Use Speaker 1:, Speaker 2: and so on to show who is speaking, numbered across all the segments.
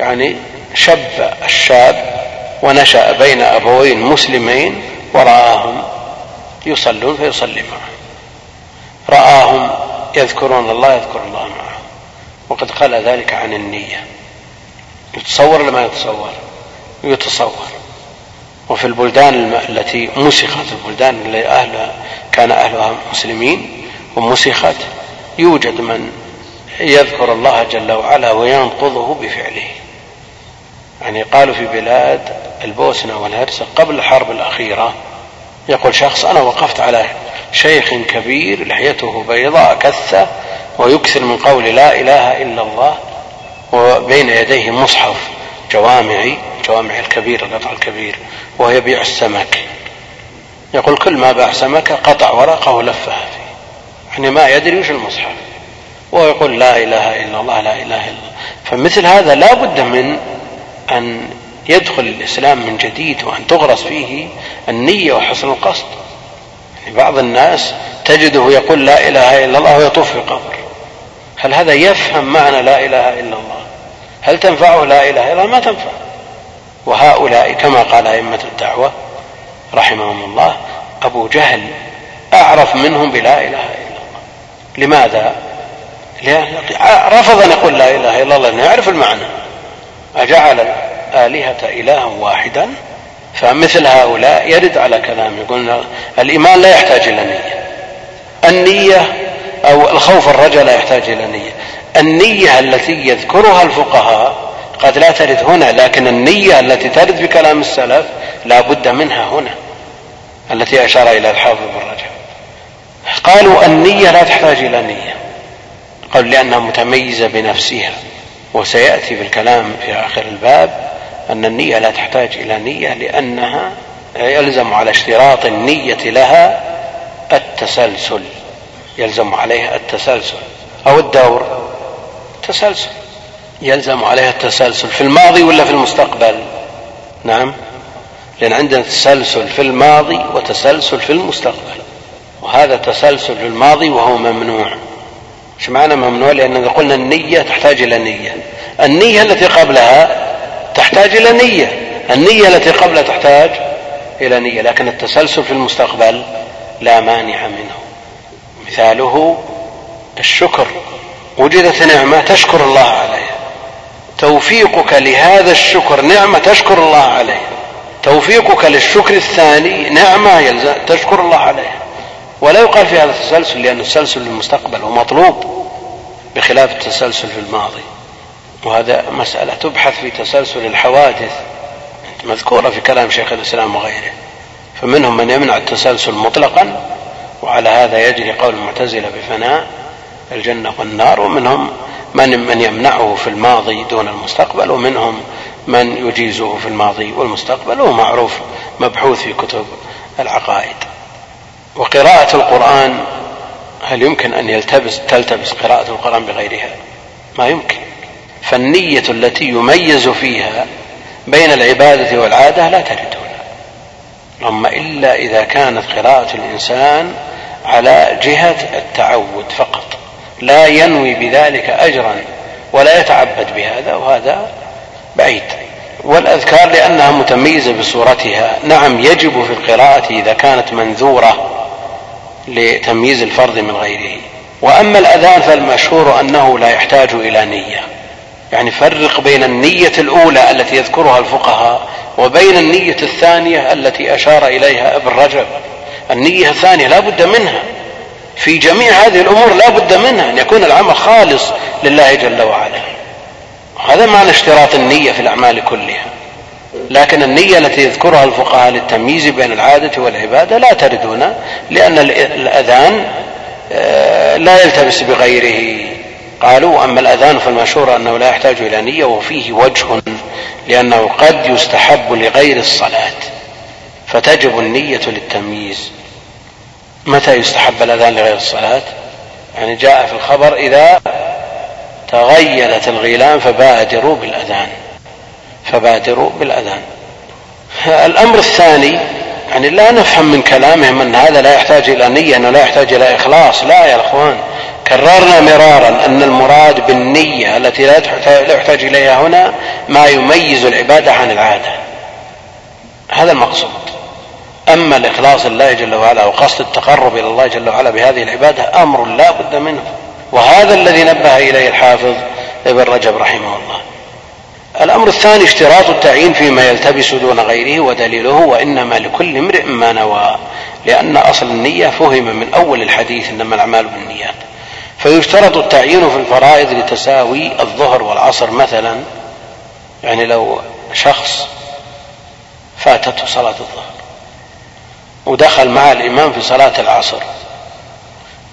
Speaker 1: يعني شب الشاب ونشأ بين أبوين مسلمين ورآهم يصلون فيصلي معهم رآهم يذكرون الله يذكر الله معهم وقد قال ذلك عن النية. يتصور ولا ما يتصور؟ يتصور. وفي البلدان التي مسخت البلدان اللي أهلها كان أهلها مسلمين ومسخت يوجد من يذكر الله جل وعلا وينقضه بفعله. يعني قالوا في بلاد البوسنة والهرسك قبل الحرب الأخيرة يقول شخص أنا وقفت على شيخ كبير لحيته بيضاء كثة ويكثر من قول لا إله إلا الله وبين يديه مصحف جوامعي جوامع الكبير القطع الكبير وهو يبيع السمك. يقول كل ما باع سمكة قطع ورقة ولفها فيه. يعني ما يدري وش المصحف. وهو يقول لا إله إلا الله لا إله إلا الله. فمثل هذا لا بد من أن يدخل الإسلام من جديد وأن تغرس فيه النية وحسن القصد. يعني بعض الناس تجده يقول لا إله إلا الله ويطوف في قبر هل هذا يفهم معنى لا إله إلا الله؟ هل تنفعه لا إله إلا الله؟ ما تنفع. وهؤلاء كما قال أئمة الدعوة رحمهم الله أبو جهل أعرف منهم بلا إله إلا الله. لماذا؟ رفض أن يقول لا إله إلا الله لأنه يعرف المعنى. أجعل الآلهة إلها واحدا؟ فمثل هؤلاء يرد على كلام يقول الإيمان لا يحتاج إلى نية. النية أو الخوف الرجاء لا يحتاج إلى نية. النية التي يذكرها الفقهاء قد لا ترد هنا لكن النية التي ترد في كلام السلف لا بد منها هنا التي أشار إلى الحافظ بن رجب. قالوا النية لا تحتاج إلى نية. قالوا لأنها متميزة بنفسها. وسيأتي في الكلام في آخر الباب أن النية لا تحتاج إلى نية لأنها يلزم على اشتراط النية لها التسلسل. يلزم عليها التسلسل أو الدور. تسلسل. يلزم عليها التسلسل في الماضي ولا في المستقبل؟ نعم. لأن عندنا تسلسل في الماضي وتسلسل في المستقبل. وهذا تسلسل في الماضي وهو ممنوع. إيش معنى ممنوع؟ لأن قلنا النية تحتاج إلى نية. النية التي قبلها تحتاج إلى نية. النية التي قبلها تحتاج إلى نية. لكن التسلسل في المستقبل لا مانع منه. مثاله الشكر. وجدت نعمة تشكر الله عليها. توفيقك لهذا الشكر نعمة تشكر الله عليها. توفيقك للشكر الثاني نعمة يلزم تشكر الله عليها. ولا يقال في هذا التسلسل لأن التسلسل للمستقبل ومطلوب بخلاف التسلسل في الماضي. وهذا مسألة تبحث في تسلسل الحوادث مذكورة في كلام شيخ الإسلام وغيره. فمنهم من يمنع التسلسل مطلقا وعلى هذا يجري قول المعتزلة بفناء الجنة والنار. ومنهم من من يمنعه في الماضي دون المستقبل ومنهم من يجيزه في الماضي والمستقبل. وهو معروف مبحوث في كتب العقائد. وقراءة القرآن هل يمكن أن يلتبس تلتبس قراءة القرآن بغيرها؟ ما يمكن. فالنية التي يميز فيها بين العبادة والعادة لا ترد هنا. اللهم إلا إذا كانت قراءة الإنسان على جهة التعود فقط. لا ينوي بذلك أجرا ولا يتعبد بهذا وهذا بعيد. والأذكار لأنها متميزة بصورتها. نعم يجب في القراءة إذا كانت منذورة لتمييز الفرد من غيره. وأما الأذان فالمشهور أنه لا يحتاج إلى نية. يعني فرق بين النية الأولى التي يذكرها الفقهاء وبين النية الثانية التي أشار إليها ابن رجب. النية الثانية لا بد منها. في جميع هذه الأمور لا بد منها. أن يكون العمل خالص لله جل وعلا. هذا معنى اشتراط النية في الأعمال كلها. لكن النية التي يذكرها الفقهاء للتمييز بين العادة والعبادة لا ترد هنا لأن الأذان آه، لا يلتبس بغيره. قالوا أما الأذان فالمشهور أنه لا يحتاج إلى نية وفيه وجه لأنه قد يستحب لغير الصلاة فتجب النية للتمييز. متى يستحب الأذان لغير الصلاة؟ يعني جاء في الخبر إذا تغيلت الغيلان فبادروا بالأذان. فبادروا بالأذان. الأمر الثاني يعني لا نفهم من كلامهم أن هذا لا يحتاج إلى نية أنه لا يحتاج إلى إخلاص. لا يا أخوان كررنا مرارا أن المراد بالنية التي لا يحتاج إليها هنا ما يميز العبادة عن العادة. هذا المقصود. أما الإخلاص لله جل وعلا وقصد التقرب إلى الله جل وعلا بهذه العبادة أمر لا بد منه. وهذا الذي نبه إليه الحافظ ابن رجب رحمه الله. الأمر الثاني اشتراط التعيين فيما يلتبس دون غيره ودليله وإنما لكل امرئ ما نوى لأن أصل النية فهم من أول الحديث إنما الأعمال بالنيات. فيشترط التعيين في الفرائض لتساوي الظهر والعصر مثلا يعني لو شخص فاتته صلاة الظهر ودخل مع الإمام في صلاة العصر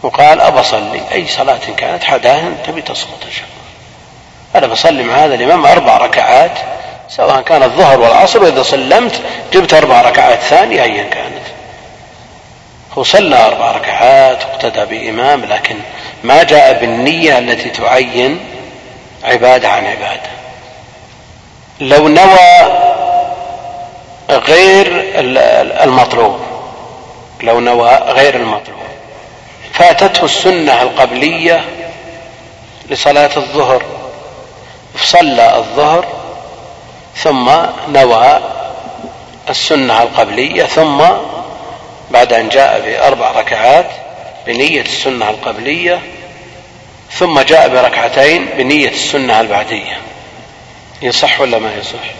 Speaker 1: وقال أبى أصلي أي صلاة كانت حداها تبي تسقط إن أنا بصلي مع هذا الإمام أربع ركعات سواء كان الظهر والعصر وإذا سلمت جبت أربع ركعات ثانية أيا كانت. هو صلى أربع ركعات واقتدى بإمام لكن ما جاء بالنية التي تعين عبادة عن عبادة. لو نوى غير المطلوب لو نوى غير المطلوب. فاتته السنة القبلية لصلاة الظهر. صلى الظهر ثم نوى السنة القبلية ثم بعد أن جاء بأربع ركعات بنية السنة القبلية ثم جاء بركعتين بنية السنة البعدية. يصح ولا ما يصح؟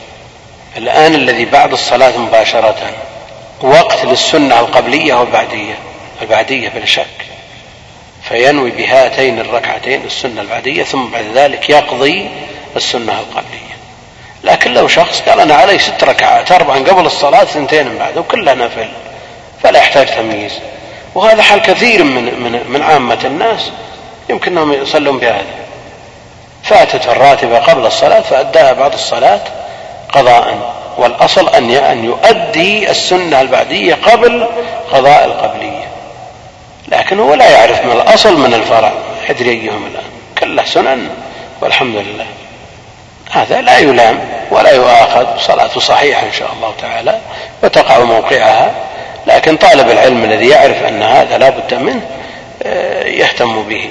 Speaker 1: الآن الذي بعد الصلاة مباشرة وقت للسنة القبلية والبعدية البعدية بلا شك. فينوي بهاتين الركعتين السنة البعدية ثم بعد ذلك يقضي السنة القبلية. لكن لو شخص قال أنا علي ست ركعات أربعا قبل الصلاة ثنتين بعد وكلها نفل فلا يحتاج تمييز. وهذا حال كثير من من من عامة الناس يمكن أنهم يصلون بهذا. فاتت الراتبة قبل الصلاة فأداها بعد الصلاة قضاء. والأصل أن أن يؤدي السنة البعدية قبل قضاء القبلية. لكن هو لا يعرف من الأصل من الفرع. يدري أيهم الآن. كله سنن والحمد لله. هذا لا يلام ولا يؤاخذ صلاته صحيحة إن شاء الله تعالى وتقع موقعها. لكن طالب العلم الذي يعرف أن هذا لا بد منه آه، يهتم به.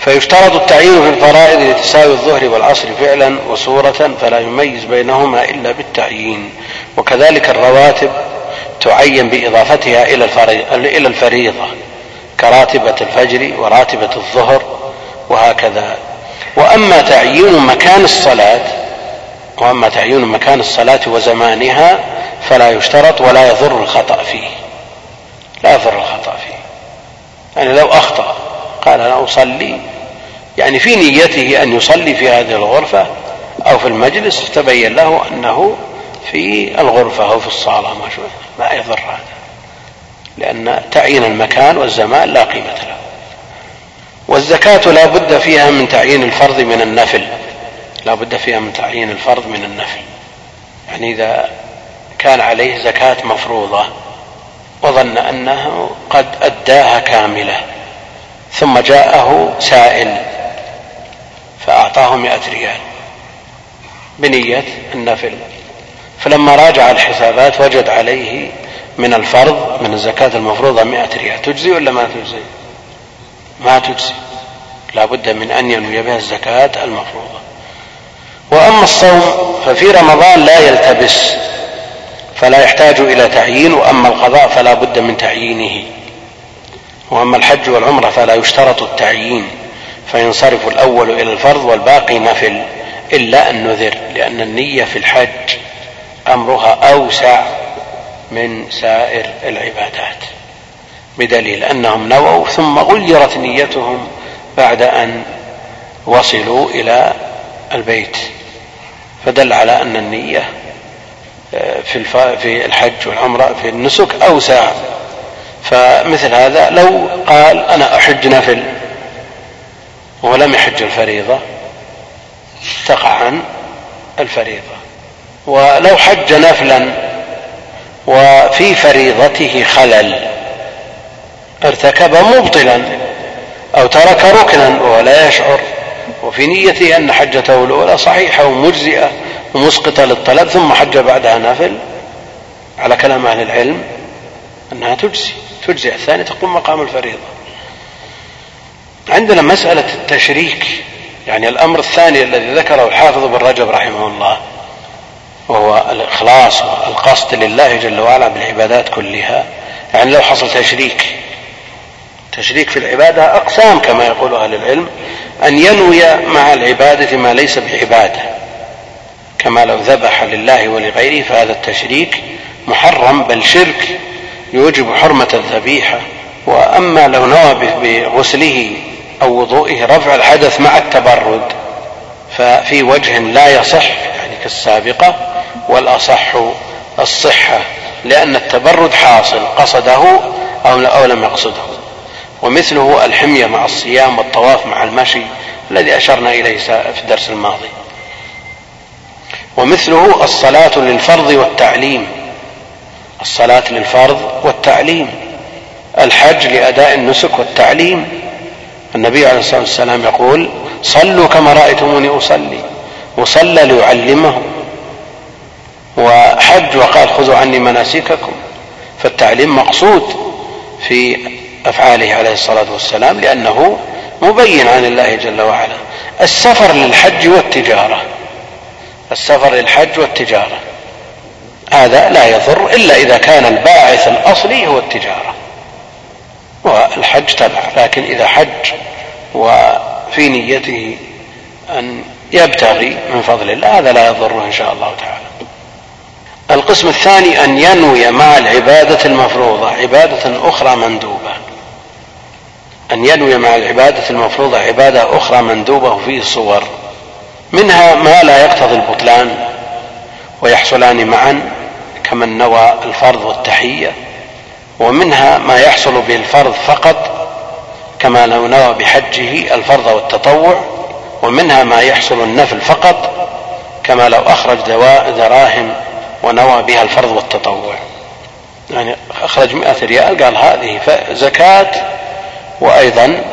Speaker 1: فيشترط التعيين في الفرائض لتساوي الظهر والعصر فعلا وصورة فلا يميز بينهما إلا بالتعيين. وكذلك الرواتب تعين بإضافتها إلى الفريضة كراتبة الفجر وراتبة الظهر وهكذا. وأما تعيين مكان الصلاة وأما تعيين مكان الصلاة وزمانها فلا يشترط ولا يضر الخطأ فيه. لا يضر الخطأ فيه. يعني لو أخطأ قال أنا أصلي. يعني في نيته أن يصلي في هذه الغرفة أو في المجلس تبين له أنه في الغرفة أو في الصالة ما, ما يضر هذا. لأن تعيين المكان والزمان لا قيمة له. والزكاة لا بد فيها من تعيين الفرض من النفل. لا بد فيها من تعيين الفرض من النفل. يعني إذا كان عليه زكاة مفروضة وظن أنه قد أداها كاملة ثم جاءه سائل فأعطاه مئة ريال بنية النفل. فلما راجع الحسابات وجد عليه من الفرض من الزكاة المفروضة مئة ريال. تجزي ولا ما تجزي؟ ما تجزي. لا بد من أن ينوي بها الزكاة المفروضة. وأما الصوم ففي رمضان لا يلتبس فلا يحتاج إلى تعيين وأما القضاء فلا بد من تعيينه. وأما الحج والعمرة فلا يشترط التعيين فينصرف الأول إلى الفرض والباقي نفل إلا أن نذر لأن النية في الحج أمرها أوسع من سائر العبادات بدليل أنهم نووا ثم غيرت نيتهم بعد أن وصلوا إلى البيت. فدل على أن النية آه، في في الحج والعمرة في النسك أوسع. فمثل هذا لو قال أنا أحج نفل ولم يحج الفريضة تقع عن الفريضة. ولو حج نفلا وفي فريضته خلل ارتكب مبطلا. أو ترك ركنا وهو لا يشعر. وفي نيته أن حجته الأولى صحيحة ومجزئة ومسقطة للطلب ثم حج بعدها نافل. على كلام أهل العلم أنها تجزي تجزي الثانية تقوم مقام الفريضة. عندنا مسألة التشريك يعني الأمر الثاني الذي ذكره الحافظ بن رجب رحمه الله وهو الإخلاص والقصد لله جل وعلا بالعبادات كلها. يعني لو حصل تشريك تشريك في العبادة أقسام كما يقول أهل العلم أن ينوي مع العبادة ما ليس بعبادة. كما لو ذبح لله ولغيره فهذا التشريك محرم بل شرك يوجب حرمة الذبيحة. وأما لو نوى بغسله أو وضوئه رفع الحدث مع التبرد ففي وجه لا يصح يعني كالسابقة والأصح الصحة لأن التبرد حاصل قصده أو لم يقصده. ومثله الحمية مع الصيام والطواف مع المشي الذي أشرنا إليه في الدرس الماضي. ومثله الصلاة للفرض والتعليم. الصلاة للفرض والتعليم. الحج لأداء النسك والتعليم. النبي عليه الصلاة والسلام يقول صلوا كما رأيتموني أصلي. وصلى ليعلمهم وحج وقال خذوا عني مناسككم. فالتعليم مقصود في أفعاله عليه الصلاة والسلام لأنه مبين عن الله جل وعلا. السفر للحج والتجارة. السفر للحج والتجارة. هذا لا يضر إلا إذا كان الباعث الأصلي هو التجارة. والحج تبع. لكن إذا حج وفي نيته أن يبتغي من فضل الله هذا لا يضره إن شاء الله تعالى. القسم الثاني أن ينوي مع العبادة المفروضة عبادة أخرى مندوبة. أن ينوي مع العبادة المفروضة عبادة أخرى مندوبة فيه صور منها ما لا يقتضي البطلان ويحصلان معا كمن نوى الفرض والتحية ومنها ما يحصل بالفرض فقط كما لو نوى بحجه الفرض والتطوع ومنها ما يحصل النفل فقط كما لو أخرج دراهم ونوى بها الفرض والتطوع. يعني أخرج مئة ريال قال هذه زكاة وأيضا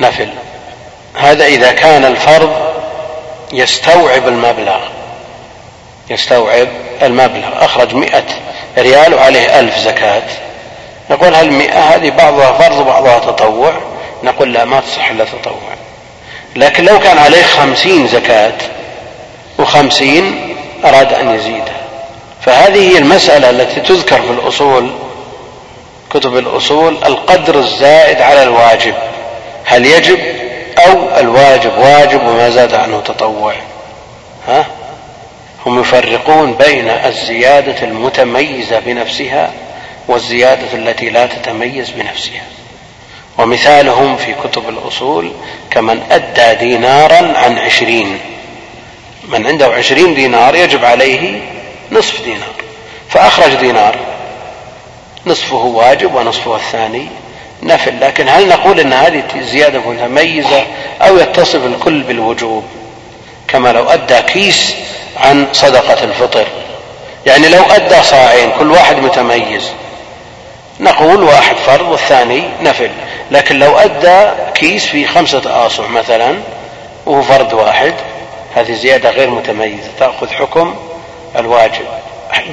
Speaker 1: نفل. هذا إذا كان الفرض يستوعب المبلغ. يستوعب المبلغ. أخرج مئة ريال وعليه ألف زكاة. نقول هل المئة هذه بعضها فرض وبعضها تطوع؟ نقول لا ما تصح إلا تطوع. لكن لو كان عليه خمسين زكاة وخمسين أراد أن يزيدها فهذه هي المسألة التي تذكر في الأصول كتب الأصول القدر الزائد على الواجب. هل يجب أو الواجب؟ واجب وما زاد عنه تطوع. ها؟ هم يفرقون بين الزيادة المتميزة بنفسها والزيادة التي لا تتميز بنفسها. ومثالهم في كتب الأصول كمن أدى دينارا عن عشرين. من عنده عشرين دينار يجب عليه نصف دينار. فأخرج دينار. نصفه واجب ونصفه الثاني نفل لكن هل نقول إن هذه زيادة متميزة أو يتصف الكل بالوجوب؟ كما لو أدى كيس عن صدقة الفطر. يعني لو أدى صاعين كل واحد متميز. نقول واحد فرض والثاني نفل. لكن لو أدى كيس في خمسة آصع مثلا وهو فرد واحد هذه زيادة غير متميزة. تأخذ حكم الواجب.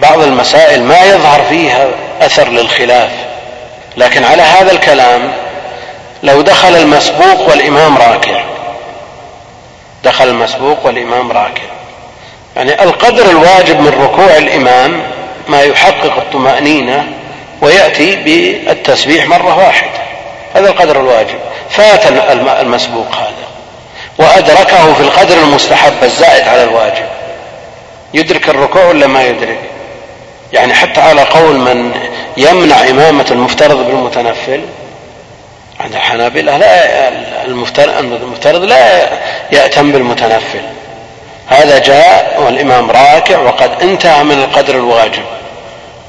Speaker 1: بعض المسائل ما يظهر فيها أثر للخلاف لكن على هذا الكلام لو دخل المسبوق والإمام راكع دخل المسبوق والإمام راكع. يعني القدر الواجب من ركوع الإمام ما يحقق الطمأنينة ويأتي بالتسبيح مرة واحدة هذا القدر الواجب. فات المسبوق هذا وأدركه في القدر المستحب الزائد على الواجب. يدرك الركوع ولا ما يدرك؟ يعني حتى على قول من يمنع إمامة المفترض بالمتنفل عند الحنابلة لا المفترض لا يأتم بالمتنفل. هذا جاء والإمام راكع وقد انتهى من القدر الواجب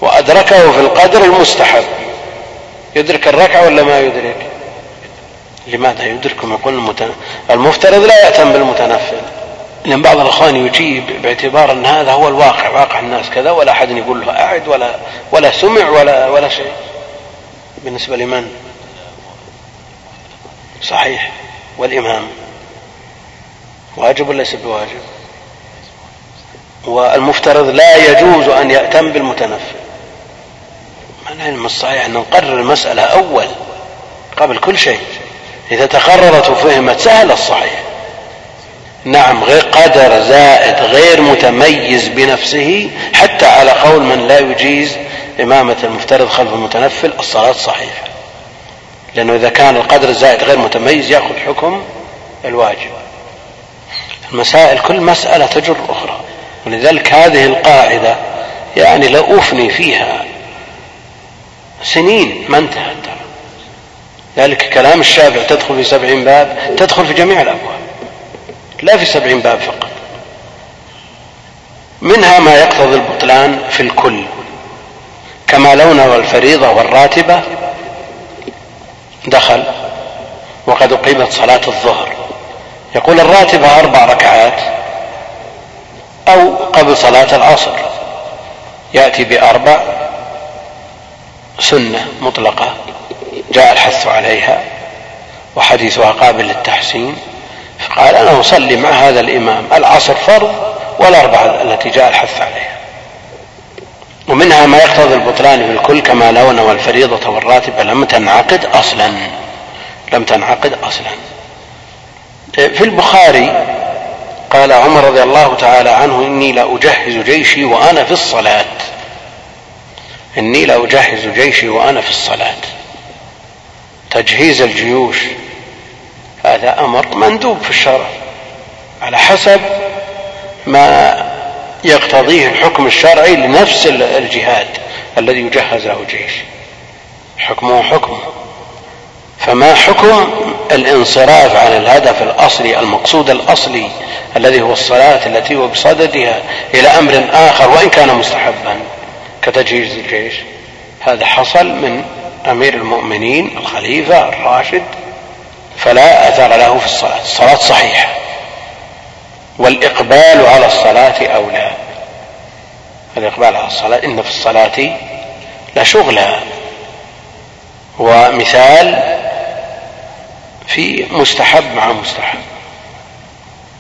Speaker 1: وأدركه في القدر المستحب. يدرك الركعة ولا ما يدرك؟ لماذا يدركهم يقول المفترض لا يأتم بالمتنفل. لأن بعض الأخوان يجيب باعتبار أن هذا هو الواقع واقع الناس كذا ولا أحد يقول له أعد ولا ولا سمع ولا ولا شيء. بالنسبة لمن؟ صحيح. والإمام. واجب ليس بواجب؟ والمفترض لا يجوز أن يأتم بالمتنفل. ما العلم الصحيح أن نقرر المسألة أول قبل كل شيء. إذا تقررت وفهمت سهل الصحيح. نعم غير قدر زائد غير متميز بنفسه حتى على قول من لا يجيز إمامة المفترض خلف المتنفل الصلاة صحيحة. لأنه إذا كان القدر الزائد غير متميز يأخذ حكم الواجب. المسائل كل مسألة تجر أخرى. ولذلك هذه القاعدة يعني لو أفني فيها. سنين ما انتهت. ذلك كلام الشافعي تدخل في سبعين باب تدخل في جميع الأبواب. لا في سبعين باب فقط. منها ما يقتضي البطلان في الكل كما لو نوى الفريضة والراتبة دخل وقد أقيمت صلاة الظهر. يقول الراتبة أربع ركعات أو قبل صلاة العصر. يأتي بأربع سنة مطلقة جاء الحث عليها وحديثها قابل للتحسين. فقال أنا أصلي مع هذا الإمام العصر فرض والأربعة التي جاء الحث عليها. ومنها ما يقتضي البطلان في الكل كما لو نوى الفريضة والراتبة لم تنعقد أصلا. لم تنعقد أصلا. في البخاري قال عمر رضي الله تعالى عنه إني لأجهز جيشي وأنا في الصلاة. إني لأجهز جيشي وأنا في الصلاة. تجهيز الجيوش. هذا أمر مندوب في الشرع على حسب ما يقتضيه الحكم الشرعي لنفس الجهاد الذي يجهز له جيش. حكمه حكمه فما حكم الانصراف عن الهدف الأصلي المقصود الأصلي الذي هو الصلاة التي هو بصددها إلى أمر آخر وإن كان مستحبا كتجهيز الجيش؟ هذا حصل من أمير المؤمنين الخليفة الراشد فلا أثر له في الصلاة. الصلاة صحيحة. والإقبال على الصلاة أولى. الإقبال على الصلاة إن في الصلاة لشغلا ومثال في مستحب مع مستحب.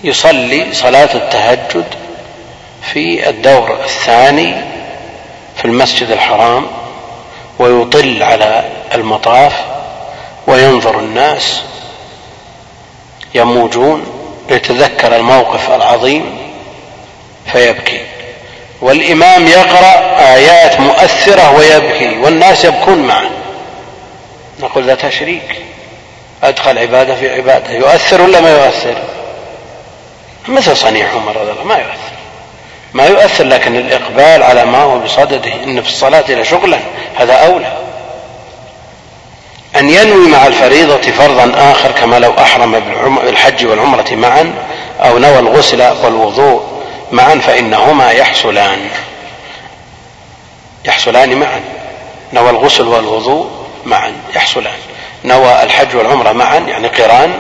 Speaker 1: يصلي صلاة التهجد في الدور الثاني في المسجد الحرام ويطل على المطاف وينظر الناس يموجون ليتذكر الموقف العظيم فيبكي. والإمام يقرأ آيات مؤثرة ويبكي والناس يبكون معه. نقول ذا تشريك أدخل عبادة في عبادة يؤثر ولا ما يؤثر؟ مثل صنيع عمر رضي الله ما يؤثر. ما يؤثر لكن الإقبال على ما هو بصدده إن في الصلاة لشغلا هذا أولى. أن ينوي مع الفريضة فرضا آخر كما لو أحرم بالحج والعمرة معا أو نوى الغسل والوضوء معا فإنهما يحصلان. يحصلان معا. نوى الغسل والوضوء معا يحصلان. نوى الحج والعمرة معا يعني قران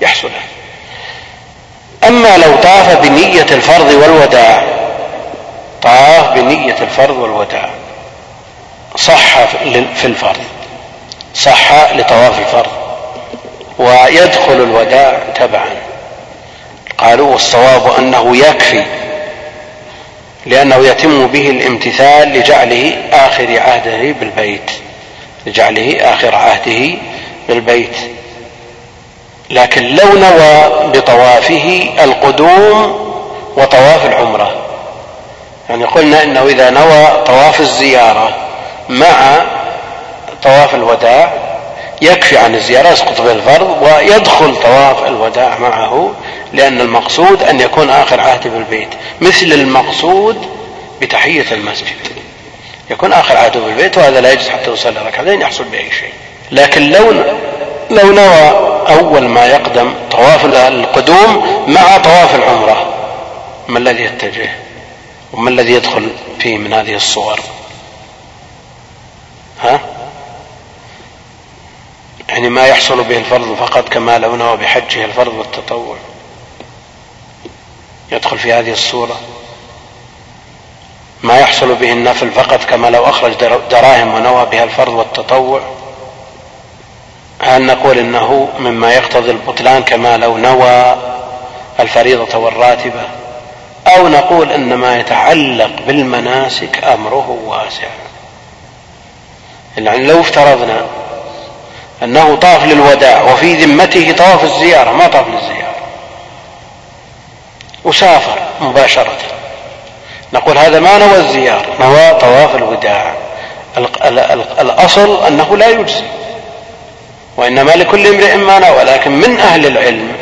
Speaker 1: يحصلان. أما لو طاف بنية الفرض والوداع طاف بنية الفرض والوداع صح في الفرض. صح لطواف الفرض. ويدخل الوداع تبعا. قالوا والصواب أنه يكفي لأنه يتم به الامتثال لجعله آخر عهده بالبيت لجعله آخر عهده بالبيت. لكن لو نوى بطوافه القدوم وطواف العمرة. يعني قلنا إنه إذا نوى طواف الزيارة مع طواف الوداع يكفي عن الزيارة يسقط به الفرض ويدخل طواف الوداع معه لأن المقصود أن يكون آخر عهد بالبيت مثل المقصود بتحية المسجد. يكون آخر عهده بالبيت وهذا لا يجوز حتى يصلي ركعتين يحصل بأي شيء. لكن لو لو نوى أول ما يقدم طواف القدوم مع طواف العمرة ما الذي يتجه؟ وما الذي يدخل فيه من هذه الصور؟ ها؟ يعني ما يحصل به الفرض فقط كما لو نوى بحجه الفرض والتطوع. يدخل في هذه الصورة. ما يحصل به النفل فقط كما لو أخرج دراهم ونوى بها الفرض والتطوع. هل نقول إنه مما يقتضي البطلان كما لو نوى الفريضة والراتبة. أو نقول ان ما يتعلق بالمناسك أمره واسع. يعني لو افترضنا أنه طاف للوداع وفي ذمته طواف الزيارة ما طاف للزيارة. وسافر مباشرة. نقول هذا ما نوى الزيارة نوى طواف الوداع. الأصل أنه لا يجزي. وإنما لكل امرئ ما نوى ولكن من أهل العلم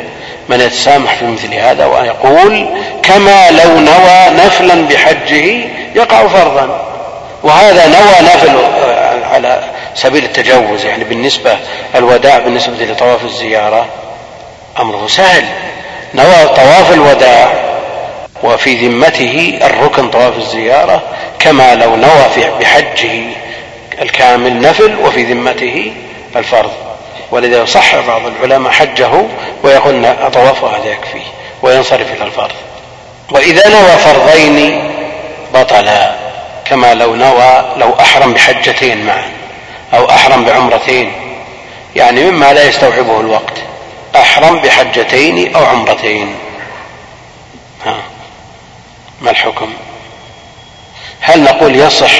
Speaker 1: من يتسامح في مثل هذا ويقول كما لو نوى نفلا بحجه يقع فرضا. وهذا نوى نفل على سبيل التجوز يعني بالنسبة الوداع بالنسبة لطواف الزيارة أمره سهل. نوى طواف الوداع وفي ذمته الركن طواف الزيارة كما لو نوى بحجه الكامل نفل وفي ذمته الفرض. ولذا يصح بعض العلماء حجه ويقول طوافه هذا يكفيه وينصرف إلى الفرض. وإذا نوى فرضين بطلا. كما لو نوى لو أحرم بحجتين معا أو أحرم بعمرتين. يعني مما لا يستوعبه الوقت. أحرم بحجتين أو عمرتين. ها. ما الحكم؟ هل نقول يصح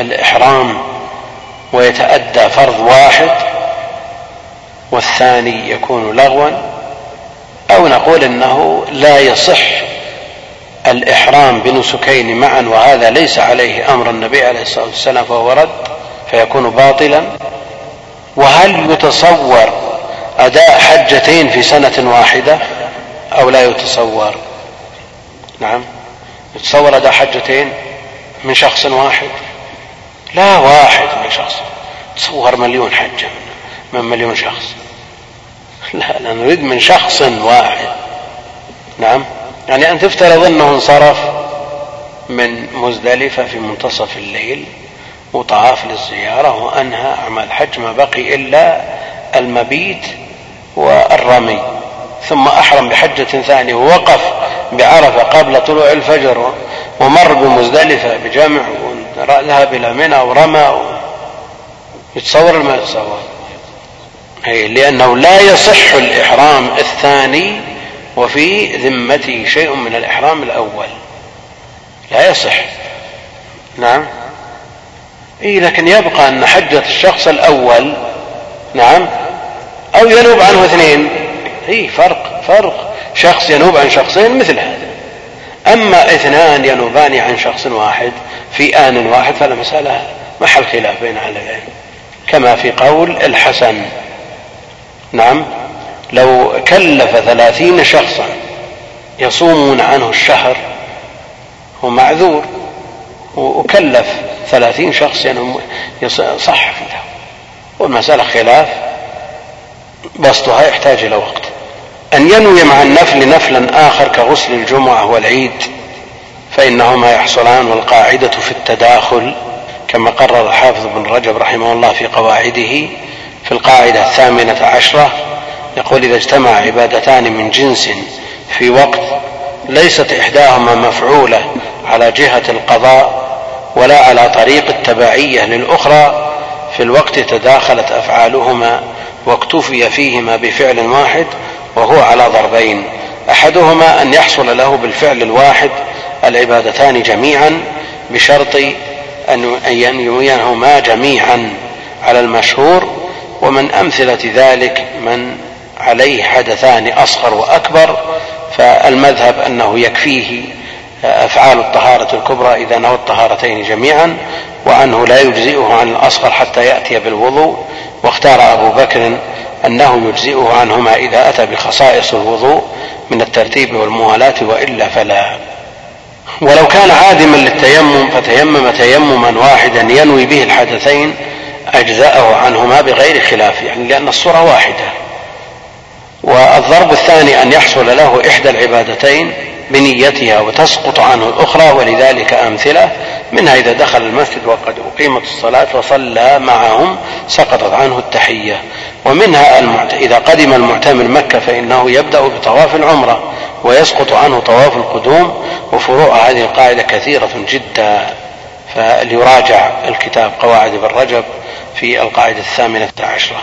Speaker 1: الإحرام ويتأدى فرض واحد والثاني يكون لغوا؟ أو نقول إنه لا يصح الإحرام بنسكين معا وهذا ليس عليه أمر النبي عليه الصلاة والسلام فهو رد فيكون باطلا. وهل يتصور أداء حجتين في سنة واحدة أو لا يتصور؟ نعم. يتصور أداء حجتين من شخص واحد؟ لا واحد من شخص. تصور مليون حجة من مليون شخص. لا, لا نريد من شخص واحد. نعم. يعني أن تفترض أنه انصرف من مزدلفة في منتصف الليل وطاف للزيارة وأنهى أعمال الحج ما بقي إلا المبيت والرمي ثم أحرم بحجة ثانية ووقف بعرفة قبل طلوع الفجر ومر بمزدلفة بجمع ذهب إلى منى ورمى يتصور ما يتصور. أي لأنه لا يصح الإحرام الثاني وفي ذمته شيء من الإحرام الأول. لا يصح. نعم. إيه لكن يبقى أن حجة الشخص الأول نعم أو ينوب عنه اثنين. إيه فرق فرق. شخص ينوب عن شخصين مثل هذا أما اثنان ينوبان عن شخص واحد في آن واحد فلا مسألة محل خلاف بين أهل العلم كما في قول الحسن. نعم. لو كلف ثلاثين شخصا يصومون عنه الشهر هو معذور. وكلف ثلاثين شخص يعني صح كذا والمسألة خلاف. بسطها يحتاج إلى وقت. أن ينوي مع النفل نفلا آخر كغسل الجمعة والعيد فإنهما يحصلان والقاعدة في التداخل كما قرر الحافظ بن رجب رحمه الله في قواعده في القاعدة الثامنة عشرة. يقول إذا اجتمع عبادتان من جنس في وقت ليست إحداهما مفعولة على جهة القضاء ولا على طريق التبعية للأخرى في الوقت تداخلت أفعالهما واكتفي فيهما بفعل واحد وهو على ضربين. أحدهما أن يحصل له بالفعل الواحد العبادتان جميعا بشرط أن ينويهما جميعا على المشهور ومن أمثلة ذلك من عليه حدثان أصغر وأكبر فالمذهب أنه يكفيه أفعال الطهارة الكبرى إذا نوى الطهارتين جميعا وأنه لا يجزئه عن الأصغر حتى يأتي بالوضوء. واختار أبو بكر أنه يجزئه عنهما إذا أتى بخصائص الوضوء من الترتيب والموالاة وإلا فلا. ولو كان عادما للتيمم فتيمم تيمما واحدا ينوي به الحدثين أجزأه عنهما بغير خلاف يعني لأن الصورة واحدة. والضرب الثاني أن يحصل له إحدى العبادتين بنيتها وتسقط عنه الأخرى ولذلك أمثلة. منها إذا دخل المسجد وقد أقيمت الصلاة وصلى معهم سقطت عنه التحية. ومنها المعت... إذا قدم المعتمر مكة فإنه يبدأ بطواف العمرة ويسقط عنه طواف القدوم. وفروع هذه القاعدة كثيرة جدا. فليراجع الكتاب قواعد ابن رجب في القاعدة الثامنة عشرة.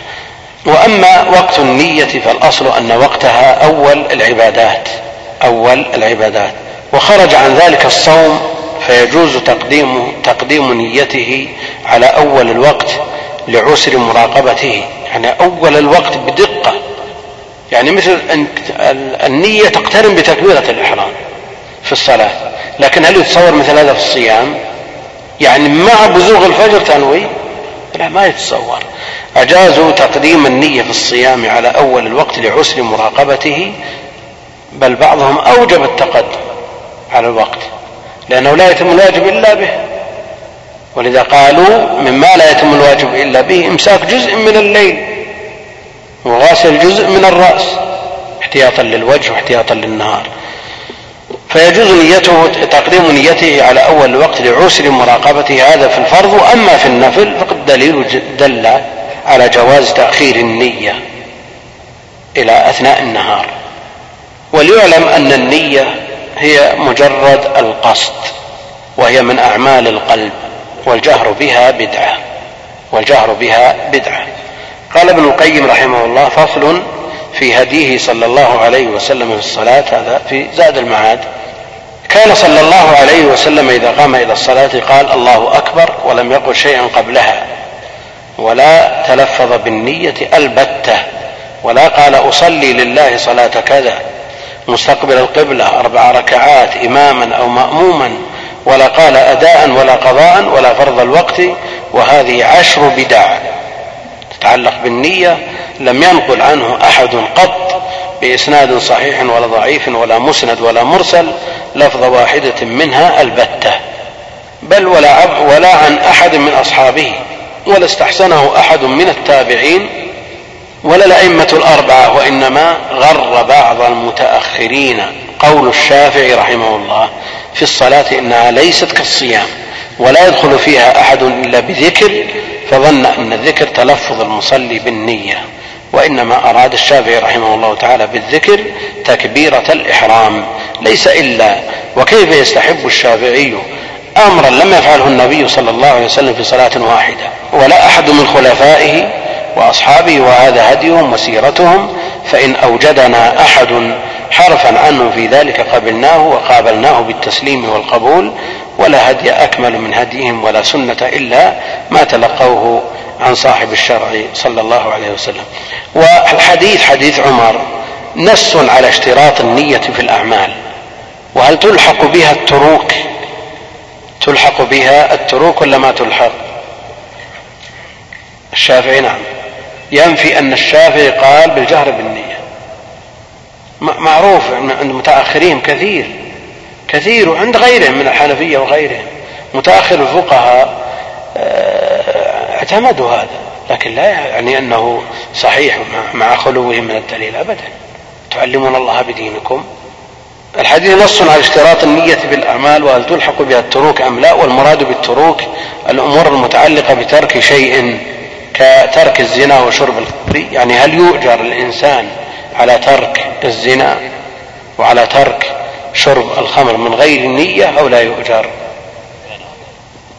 Speaker 1: وأما وقت النية فالأصل أن وقتها أول العبادات أول العبادات. وخرج عن ذلك الصوم فيجوز تقديم تقديم نيته على أول الوقت لعسر مراقبته. يعني أول الوقت بدقة. يعني مثل النية تقترن بتكبيرة الإحرام في الصلاة. لكن هل يتصور مثل هذا في الصيام؟ يعني مع بزوغ الفجر تنوي؟ لا ما يتصور. أجازوا تقديم النية في الصيام على أول الوقت لعسر مراقبته بل بعضهم أوجب التقدم على الوقت لأنه لا يتم الواجب إلا به. ولذا قالوا مما لا يتم الواجب إلا به إمساك جزء من الليل وغاسل جزء من الرأس احتياطا للوجه واحتياطا للنهار. فيجوز نيته تقديم نيته على أول الوقت لعسر مراقبته هذا في الفرض وأما في النفل فقد دليل دل على جواز تأخير النية إلى أثناء النهار. وليعلم أن النية هي مجرد القصد وهي من أعمال القلب والجهر بها بدعة والجهر بها بدعة. قال ابن القيم رحمه الله فصل في هديه صلى الله عليه وسلم في الصلاة هذا في زاد المعاد. كان صلى الله عليه وسلم إذا قام إلى الصلاة قال الله أكبر ولم يقل شيئا قبلها. ولا تلفظ بالنية البتة ولا قال أصلي لله صلاة كذا مستقبل القبلة أربع ركعات إماما أو مأموما ولا قال أداء ولا قضاء ولا فرض الوقت وهذه عشر بدع. تتعلق بالنية لم ينقل عنه أحد قط بإسناد صحيح ولا ضعيف ولا مسند ولا مرسل لفظ واحدة منها البتة. بل ولا, ولا عن أحد من أصحابه. ولا استحسنه أحد من التابعين ولا الأئمة الأربعة وإنما غر بعض المتأخرين. قول الشافعي رحمه الله في الصلاة إنها ليست كالصيام ولا يدخل فيها أحد إلا بذكر فظن أن الذكر تلفظ المصلي بالنية. وإنما أراد الشافعي رحمه الله تعالى بالذكر تكبيرة الإحرام. ليس إلا وكيف يستحب الشافعي أمرا لم يفعله النبي صلى الله عليه وسلم في صلاة واحدة؟ ولا أحد من خلفائه وأصحابه وهذا هديهم وسيرتهم فإن أوجدنا أحد حرفا عنه في ذلك قبلناه وقابلناه بالتسليم والقبول ولا هدي أكمل من هديهم ولا سنة إلا ما تلقوه عن صاحب الشرع صلى الله عليه وسلم. والحديث حديث عمر نص على اشتراط النية في الأعمال. وهل تلحق بها التروك؟ تلحق بها التروك ولا ما تلحق؟ الشافعي نعم. ينفي أن الشافعي قال بالجهر بالنية. معروف عند المتأخرين كثير. كثير وعند غيرهم من الحنفية وغيرهم. متأخر الفقهاء آه، اعتمدوا هذا. لكن لا يعني أنه صحيح مع خلوه من الدليل أبدا. تعلمون الله بدينكم. الحديث نص على اشتراط النية بالأعمال وهل تلحق بها التروك أم لا والمراد بالتروك الأمور المتعلقة بترك شيء. كترك الزنا وشرب الخمر يعني هل يؤجر الإنسان على ترك الزنا وعلى ترك شرب الخمر من غير نية أو لا يؤجر؟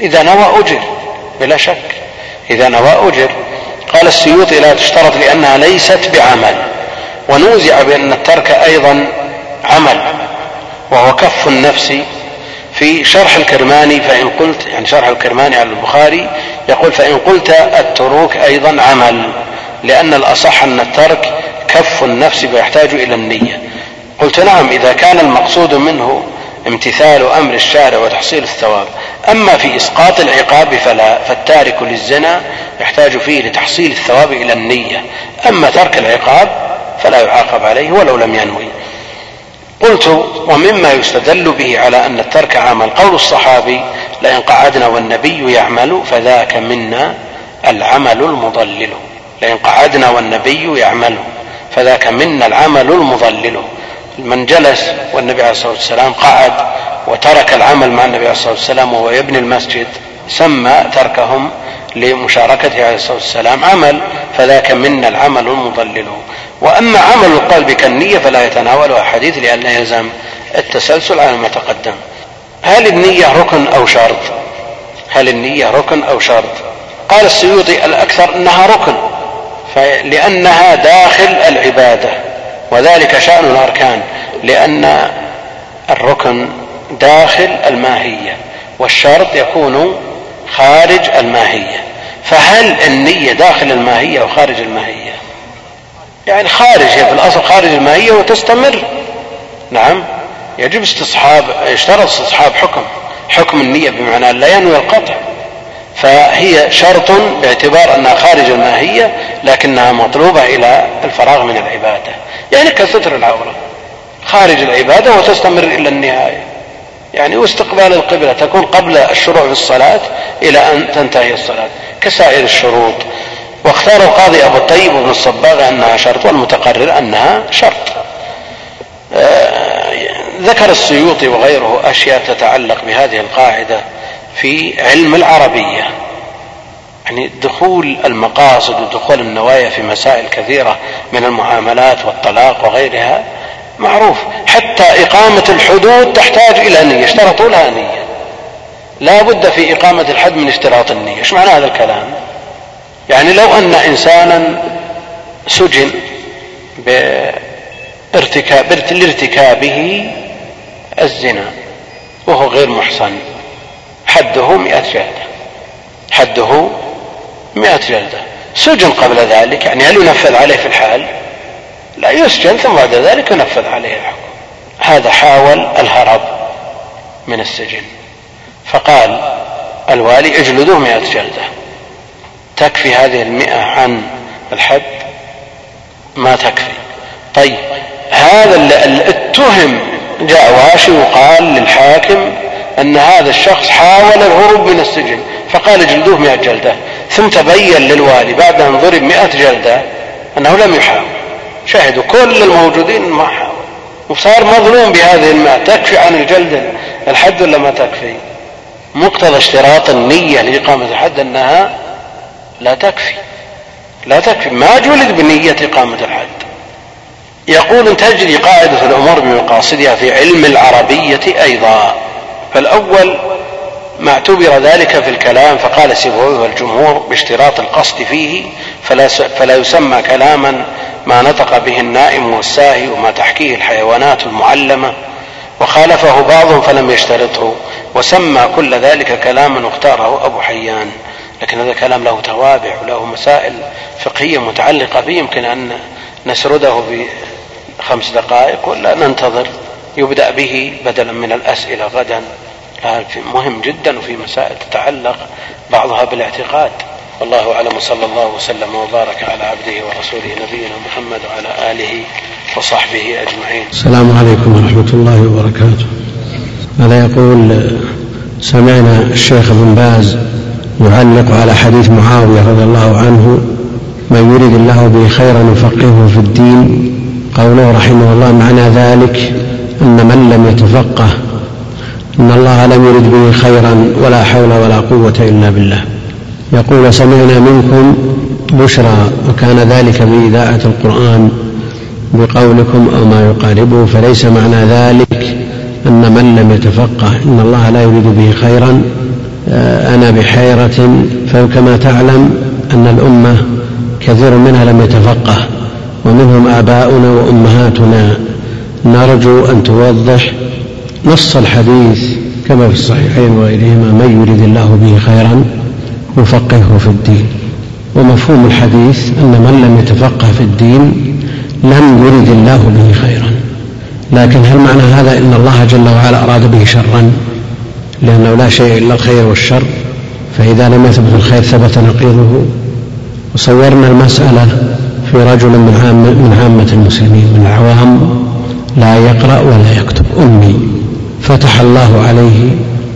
Speaker 1: إذا نوى أجر بلا شك. إذا نوى أجر قال السيوطي لا تشترط لأنها ليست بعمل. ونوزع بأن الترك أيضا عمل وهو كف النفس في شرح الكرماني فإن قلت يعني شرح الكرماني على البخاري يقول فإن قلت التروك أيضا عمل لأن الأصح أن الترك كف النفس ويحتاج إلى النية. قلت نعم إذا كان المقصود منه امتثال أمر الشارع وتحصيل الثواب. أما في إسقاط العقاب فلا فالتارك للزنا يحتاج فيه لتحصيل الثواب إلى النية. أما ترك العقاب فلا يعاقب عليه ولو لم ينوي. قلت ومما يستدل به على أن الترك عمل قول الصحابي لئن قعدنا والنبي يعمل فذاك منا العمل المضلل. لئن قعدنا والنبي يعمل فذاك منا العمل المضلل. من جلس والنبي عليه الصلاة والسلام قعد وترك العمل مع النبي عليه الصلاة والسلام وهو يبني المسجد سمى تركهم لمشاركته عليه الصلاة والسلام عمل فذاك منا العمل المضلل. وأما عمل القلب كالنية فلا يتناولها حديث لأن يلزم التسلسل على ما تقدم. هل النية ركن أو شرط؟ هل النية ركن أو شرط؟ قال السيوطي الأكثر أنها ركن لأنها داخل العبادة وذلك شأن الأركان لأن الركن داخل الماهية والشرط يكون خارج الماهية. فهل النية داخل الماهية أو خارج الماهية؟ يعني خارج هي في الأصل خارج الماهية وتستمر. نعم يجب استصحاب يشترط استصحاب حكم حكم النية بمعنى لا ينوي القطع. فهي شرط باعتبار أنها خارج الماهية لكنها مطلوبة إلى الفراغ من العبادة. يعني كستر العورة. خارج العبادة وتستمر إلى النهاية. يعني واستقبال القبلة تكون قبل الشروع في الصلاة إلى أن تنتهي الصلاة. كسائر الشروط. واختار القاضي أبو الطيب بن الصباغ أنها شرط والمتقرر أنها شرط. آه، ذكر السيوطي وغيره أشياء تتعلق بهذه القاعدة في علم العربية. يعني دخول المقاصد ودخول النوايا في مسائل كثيرة من المعاملات والطلاق وغيرها معروف. حتى إقامة الحدود تحتاج إلى نية اشترطوا لها نية. لا بد في إقامة الحد من اشتراط النية. إيش معنى هذا الكلام؟ يعني لو أن إنسانا سجن بارتكاب لارتكابه الزنا وهو غير محصن. حده مئة جلدة. حده مئة جلدة. سجن قبل ذلك يعني هل ينفذ عليه في الحال؟ لا يسجن ثم بعد ذلك ينفذ عليه الحكم. هذا حاول الهرب من السجن. فقال الوالي اجلدوه مئة جلدة. تكفي هذه المئة عن الحد ما تكفي. طيب هذا اللي اتهم جاء واشي وقال للحاكم أن هذا الشخص حاول الهروب من السجن فقال اجلدوه مئة جلدة. ثم تبين للوالي بعد أن ضرب مئة جلدة أنه لم يحاول. شهدوا كل الموجودين ما حاول. وصار مظلوم بهذه المئة. تكفي عن الجلد الحد ولا ما تكفي؟ مقتضى اشتراط النية لإقامة الحد أنها لا تكفي. لا تكفي. ما جلد بنية إقامة الحد. يقول تجري قاعدة الأمور بمقاصدها في علم العربية أيضا. فالأول ما اعتبر ذلك في الكلام فقال سيبويه والجمهور باشتراط القصد فيه فلا, فلا يسمى كلاما ما نطق به النائم والساهي وما تحكيه الحيوانات المعلمة. وخالفه بعضهم فلم يشترطه وسمى كل ذلك كلاما واختاره أبو حيان. لكن هذا كلام له توابع وله مسائل فقهية متعلقة به يمكن أن نسرده في خمس دقائق ولا ننتظر. يبدأ به بدلا من الأسئلة غدا. مهم جدا وفي مسائل تتعلق بعضها بالاعتقاد. والله أعلم وصلى الله وسلم وبارك على عبده ورسوله نبينا محمد وعلى آله وصحبه أجمعين.
Speaker 2: السلام عليكم ورحمة الله وبركاته. هذا يقول سمعنا الشيخ ابن باز يعلق على حديث معاوية رضي الله عنه من يريد الله به خيرا يفقهه في الدين قوله رحمه الله معنى ذلك أن من لم يتفقه إن الله لم يرد به خيرا ولا حول ولا قوة إلا بالله يقول سمعنا منكم بشرى وكان ذلك بإذاعة القرآن بقولكم أو ما يقاربه فليس معنى ذلك أن من لم يتفقه. إن الله لا يريد به خيرا. آه، أنا بحيرة فكما تعلم أن الأمة كثير منها لم يتفقه ومنهم آباؤنا وأمهاتنا. نرجو أن توضح نص الحديث كما في الصحيحين وغيرهما من يريد الله به خيرا؟ يفقهه في الدين. ومفهوم الحديث أن من لم يتفقه في الدين لم يرد الله به خيرا. لكن هل معنى هذا أن الله جل وعلا أراد به شرا؟ لأنه لا شيء إلا الخير والشر. فإذا لم يثبت الخير ثبت نقيضه. وصورنا المسألة في رجل من عام من عامة المسلمين من العوام لا يقرأ ولا يكتب. أمي فتح الله عليه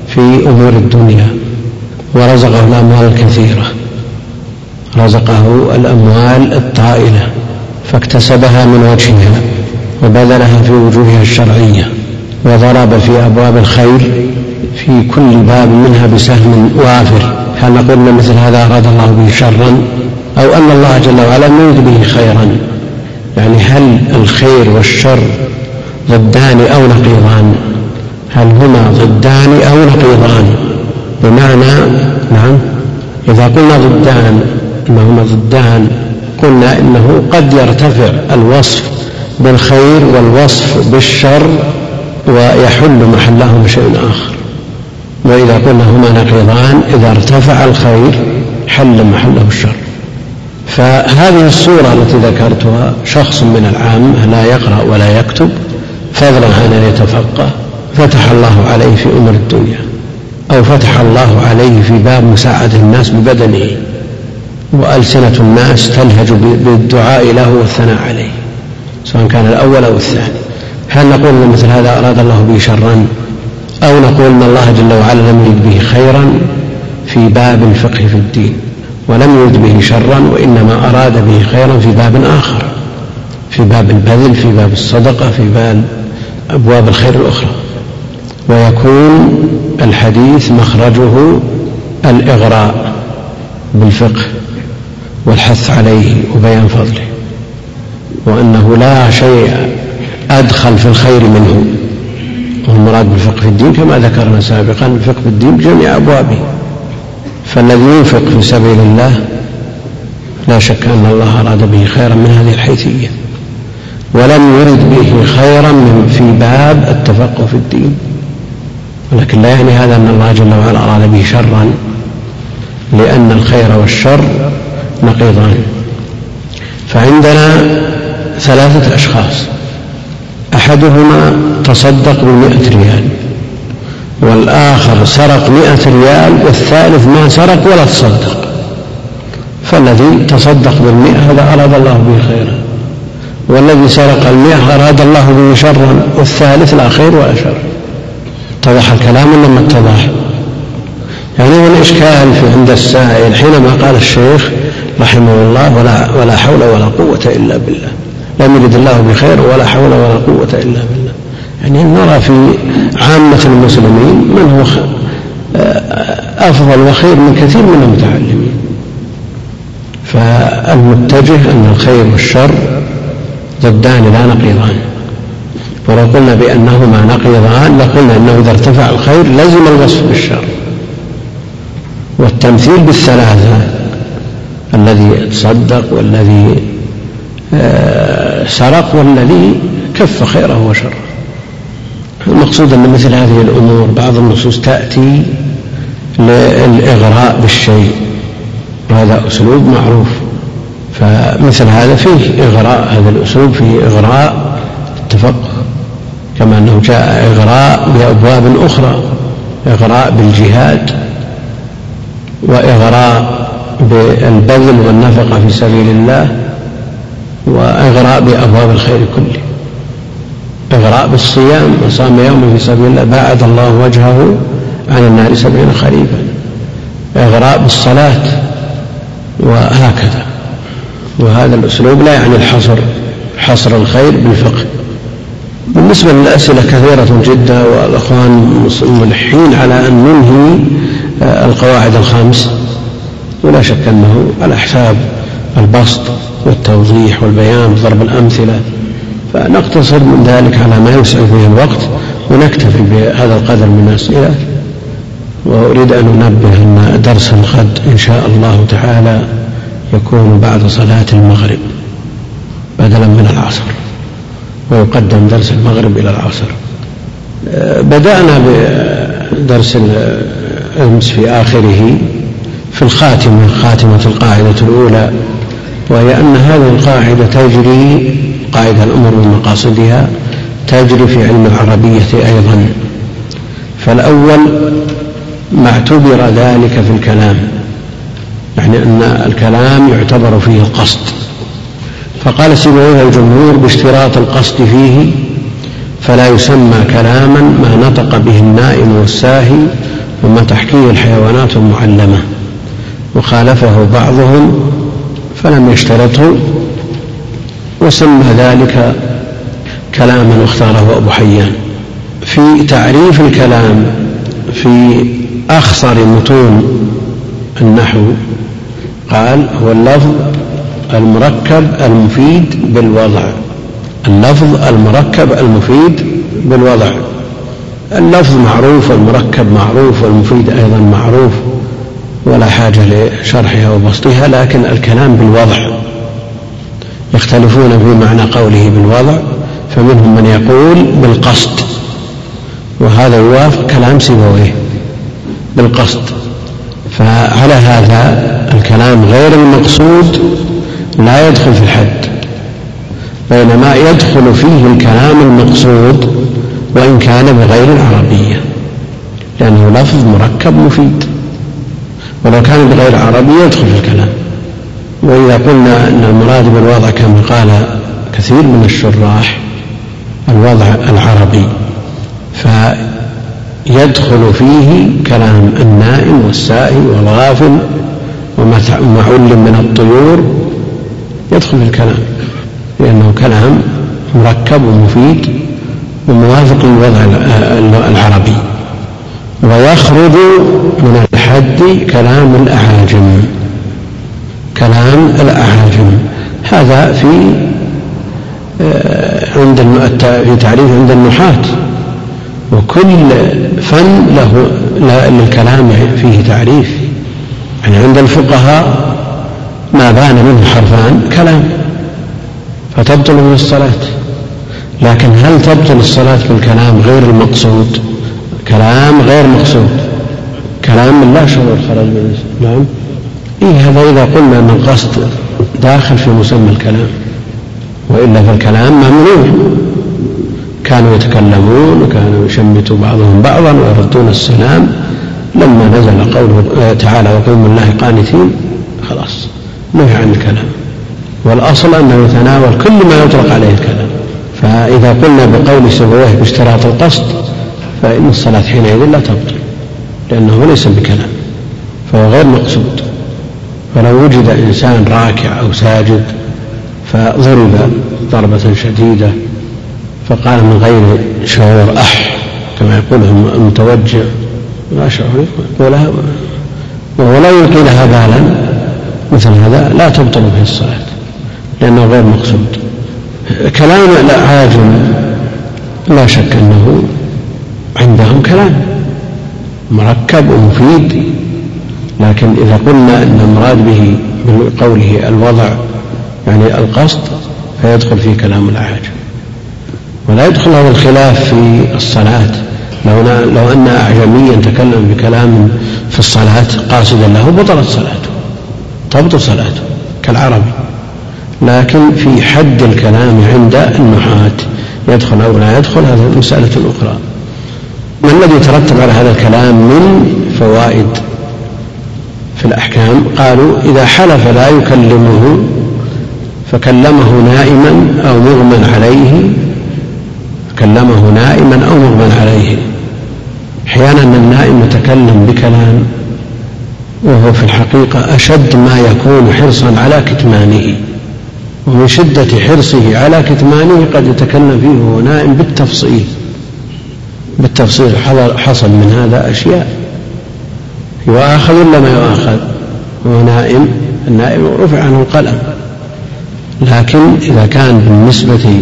Speaker 2: في أمور الدنيا. ورزقه الأموال الكثيرة. رزقه الأموال الطائلة فاكتسبها من وجهها وبذلها في وجوهها الشرعية وضرب في أبواب الخير في كل باب منها بسهم وافر. هل نقول مثل هذا أراد الله به شرا؟ أو أن الله جل وعلا يريد به خيرا؟ يعني هل الخير والشر ضدان أو نقيضان؟ هل هما ضدان أو نقيضان؟ بمعنى نعم إذا قلنا ضدان أنهما ضدان؟ قلنا إنه قد يرتفع الوصف بالخير والوصف بالشر ويحل محلهما شيء آخر. وإذا قلنا هما نقيضان إذا ارتفع الخير حل محله الشر فهذه الصورة التي ذكرتها شخص من العامة لا يقرأ ولا يكتب فضلا عن أن يتفقه فتح الله عليه في أمور الدنيا. أو فتح الله عليه في باب مساعدة الناس ببدنه وألسنة الناس تلهج بالدعاء له والثناء عليه سواء كان الأول أو الثاني. هل نقول أن مثل هذا أراد الله به شرا؟ أو نقول أن الله جل وعلا لم يرد به خيرا في باب الفقه في الدين ولم يرد به شرا وإنما أراد به خيرا في باب آخر في باب البذل في باب الصدقة في باب أبواب الخير الأخرى. ويكون الحديث مخرجه الإغراء بالفقه والحث عليه وبيان فضله وأنه لا شيء أدخل في الخير منه. والمراد بالفقه في الدين كما ذكرنا سابقا الفقه في الدين بجميع أبوابه. فالذي ينفق في سبيل الله لا شك أن الله أراد به خيرا من هذه الحيثية ولم يرد به خيرا من في باب التفقه في الدين. ولكن لا يعني هذا أن الله جل وعلا أراد به شرا لأن الخير والشر نقيضان. فعندنا ثلاثة أشخاص. أحدهما تصدق بمئة ريال والآخر سرق مئة ريال والثالث ما سرق ولا تصدق. فالذي تصدق بالمئة هذا أراد الله به خيرا والذي سرق المئة أراد الله به شرا والثالث لا خير ولا شر. اتضح الكلام ولا ما اتضح؟ يعني هو الإشكال في عند السائل حينما قال الشيخ رحمه الله ولا, ولا حول ولا قوة إلا بالله. لم يرد الله بخير ولا حول ولا قوة إلا بالله. يعني نرى في عامة المسلمين من هو أفضل وخير من كثير من المتعلمين. فالمتجه أن الخير والشر ضدان لا نقيضان. ولو قلنا بأنهما نقيضان لقلنا أنه إذا ارتفع الخير لزم الوصف بالشر. والتمثيل بالثلاثة الذي تصدق والذي آه، سرق والذي كف خيره وشره. المقصود أن مثل هذه الأمور بعض النصوص تأتي للإغراء بالشيء وهذا أسلوب معروف. فمثل هذا فيه إغراء هذا الأسلوب فيه إغراء التفقه. كما أنه جاء إغراء بأبواب أخرى إغراء بالجهاد وإغراء بالبذل والنفقة في سبيل الله وإغراء بأبواب الخير كله. إغراء بالصيام من صام يوما في سبيل الله باعد الله وجهه عن النار سبعين خريفا. إغراء بالصلاة وهكذا. وهذا الأسلوب لا يعني الحصر حصر الخير بالفقه. بالنسبة للأسئلة كثيرة جدا والأخوان ملحين على أن ننهي آه، القواعد الخمس ولا شك أنه على حساب البسط والتوضيح والبيان وضرب الأمثلة. فنقتصر من ذلك على ما يسع فيه الوقت ونكتفي بهذا القدر من الأسئلة. وأريد أن أنبه أن درس الغد إن شاء الله تعالى يكون بعد صلاة المغرب بدلا من العصر. ويقدم درس المغرب إلى العصر. بدأنا بدرس أمس في آخره في الخاتمة خاتمة القاعدة الأولى وهي أن هذه القاعدة تجري قاعدة الأمور ومقاصدها تجري في علم العربية أيضا. فالأول ما اعتبر ذلك في الكلام يعني أن الكلام يعتبر فيه القصد فقال سيبويه الجمهور باشتراط القصد فيه فلا يسمى كلاما ما نطق به النائم والساهي وما تحكيه الحيوانات المعلمة. وخالفه بعضهم فلم يشترطه وسمى ذلك كلاما واختاره أبو حيان. في تعريف الكلام في أخصر متون النحو قال هو اللفظ المركب المفيد بالوضع. اللفظ المركب المفيد بالوضع. اللفظ معروف والمركب معروف والمفيد أيضا معروف ولا حاجة لشرحها وبسطها لكن الكلام بالوضع. يختلفون في معنى قوله بالوضع فمنهم من يقول بالقصد. وهذا يوافق كلام سيبويه بالقصد. فعلى هذا الكلام غير المقصود لا يدخل في الحد بينما يدخل فيه الكلام المقصود وإن كان بغير العربية لأنه لفظ مركب مفيد. ولو كان بغير عربية يدخل في الكلام. وإذا قلنا أن المراد بالوضع كما قال كثير من الشراح الوضع العربي فيدخل فيه كلام النائم والسائي والغافل وما علم من الطيور يدخل في الكلام لأنه كلام مركب ومفيد وموافق للوضع العربي. ويخرج من الحد كلام الأعاجم. كلام الأعاجم. هذا في آه، عند في تعريف عند النحاة. وكل فن له للكلام فيه تعريف. يعني عند الفقهاء ما بان منه حرفان كلام فتبطل من الصلاة. لكن هل تبطل الصلاة بالكلام غير المقصود؟ كلام غير مقصود. كلام لا شعور خرج من نعم. إيه هذا إذا قلنا أن القصد داخل في مسمى الكلام وإلا فالكلام ممنوع. كانوا يتكلمون وكانوا يشمتوا بعضهم بعضا ويردون السلام. لما نزل قوله تعالى وقوم الله قانتين خلاص. نهي عن الكلام والأصل أنه يتناول كل ما يطلق عليه الكلام. فإذا قلنا بقول سبويه باشتراط القصد فإن الصلاة حينئذ لا تبطل لأنه ليس بكلام فهو غير مقصود. فلو وجد إنسان راكع أو ساجد فضرب ضربة شديدة فقال من غير شعور أح كما يقول المتوجع لا شعور يقولها وهو لا يلقي لها بالا. مثل هذا لا تبطل به الصلاة لأنه غير مقصود. كلام الأعاجم لا شك أنه عندهم كلام مركب ومفيد لكن إذا قلنا أن المراد به بقوله الوضع يعني القصد فيدخل فيه كلام الأعاجم ولا يدخل هذا الخلاف في الصلاة. لو لو أن أعجميا تكلم بكلام في الصلاة قاصدا له بطلت صلاته. تبطل صلاته كالعربي لكن في حد الكلام عند النحاة يدخل أو لا يدخل هذه مسألة أخرى ما الذي يترتب على هذا الكلام من فوائد في الأحكام؟ قالوا إذا حلف لا يكلمه فكلمه نائما أو مغمى عليه كلمه نائما أو مغمى عليه. أحيانا النائم يتكلم بكلام وهو في الحقيقة أشد ما يكون حرصا على كتمانه ومن شدة حرصه على كتمانه قد يتكلم فيه وهو نائم بالتفصيل بالتفصيل حصل من هذا أشياء. يؤاخذ ولا ما يؤاخذ؟ هو نائم النائم رفع عنه القلم. لكن إذا كان بالنسبة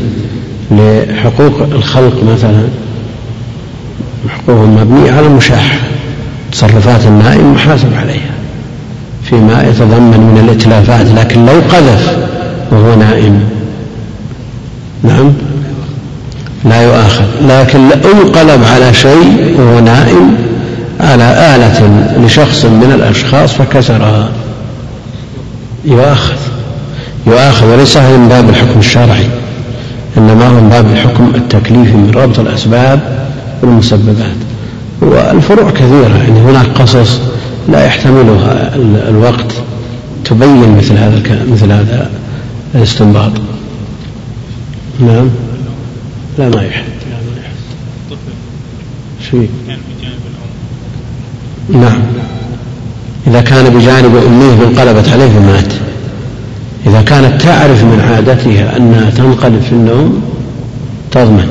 Speaker 2: لحقوق الخلق مثلا حقوقهم مبنية على المشاحة تصرفات النائم محاسب عليها فيما يتضمن من الإتلافات لكن لو قذف وهو نائم. نعم. لا يؤاخذ. لكن انقلب على شيء وهو نائم على آلة لشخص من الأشخاص فكسرها. يؤاخذ. يؤاخذ. وليس هذا من باب الحكم الشرعي. إنما هو من باب الحكم التكليفي من ربط الأسباب والمسببات. والفروع كثيرة. يعني هناك قصص لا يحتملها الوقت. تبين مثل هذا مثل هذا الاستنباط. نعم. لا ما يحد شيء. نعم. إذا كان بجانب أمه انقلبت عليه فمات. إذا كانت تعرف من عادتها أنها تنقلب في النوم تضمن.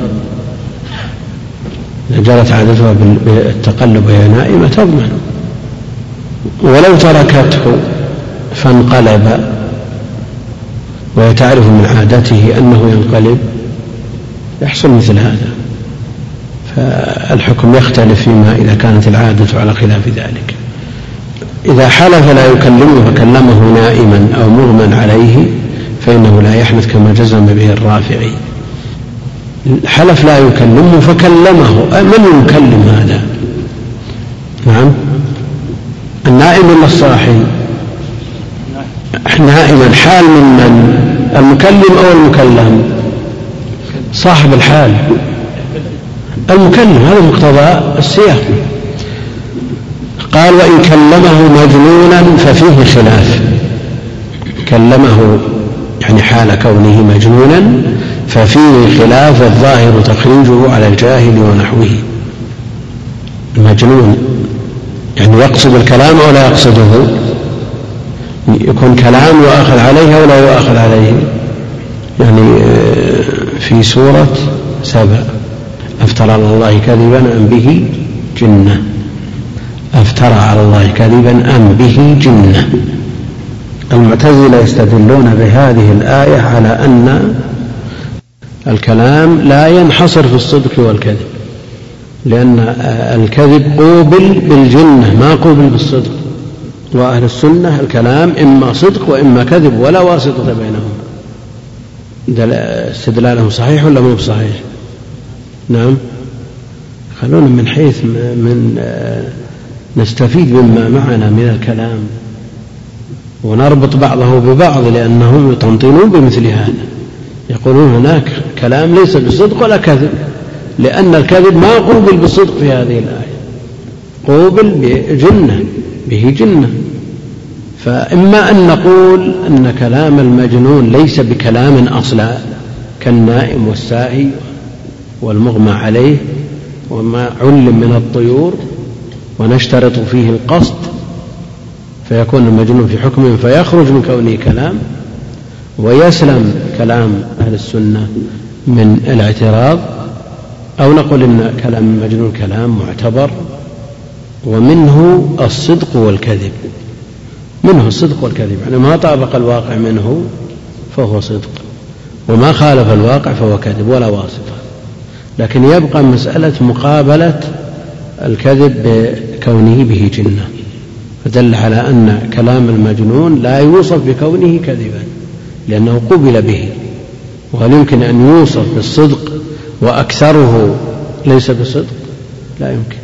Speaker 2: إذا جرت عادتها بالتقلب وهي نائمة تضمن. ولو تركته فانقلب. وهي تعرف من عادته أنه ينقلب. يحصل مثل هذا. فالحكم يختلف فيما إذا كانت العادة على خلاف ذلك. إذا حلف لا يكلمه فكلمه نائما أو مغمى عليه فإنه لا يحنث كما جزم به الرافعي. حلف لا يكلمه فكلمه. من يكلم هذا؟ نعم. النائم ولا الصاحي نائما حال من من؟ المكلم أو المكلم؟ صاحب الحال. المكلم هذا مقتضى السياق. قال وإن كلمه مجنونا ففيه خلاف. كلمه يعني حال كونه مجنونا ففيه خلاف الظاهر تخريجه على الجاهل ونحوه. المجنون يعني يقصد الكلام أو لا يقصده. يكون كلام يؤاخذ عليه أو لا يؤاخذ عليه. يعني آه، في سورة سبع أفترى على الله كذبا أم به جنة. أفترى على الله كذبا أم به جنة. المعتزلة يستدلون بهذه الآية على أن الكلام لا ينحصر في الصدق والكذب. لأن الكذب قوبل بالجنة ما قوبل بالصدق. وأهل السنة الكلام إما صدق وإما كذب ولا واسطة بينهما استدلالهم صحيح ولا مو بصحيح؟ نعم. خلونا من حيث من نستفيد مما معنا من الكلام. ونربط بعضه ببعض لأنهم يطنطنون بمثل هذا. يقولون هناك كلام ليس بصدق ولا كذب. لأن الكذب ما قوبل بالصدق في هذه الآية. قوبل بجنة به جنة. فإما أن نقول أن كلام المجنون ليس بكلام أصلا كالنائم والساهي والمغمى عليه وما علم من الطيور ونشترط فيه القصد فيكون المجنون في حكم فيخرج من كونه كلام. ويسلم كلام أهل السنة من الاعتراض أو نقول إن كلام المجنون كلام معتبر ومنه الصدق والكذب. منه الصدق والكذب يعني ما طابق الواقع منه فهو صدق وما خالف الواقع فهو كذب ولا واصفة لكن يبقى مسألة مقابلة الكذب بكونه به جنة. فدل على أن كلام المجنون لا يوصف بكونه كذبا لأنه قبل به وهل يمكن أن يوصف بالصدق وأكثره ليس بصدق. لا يمكن.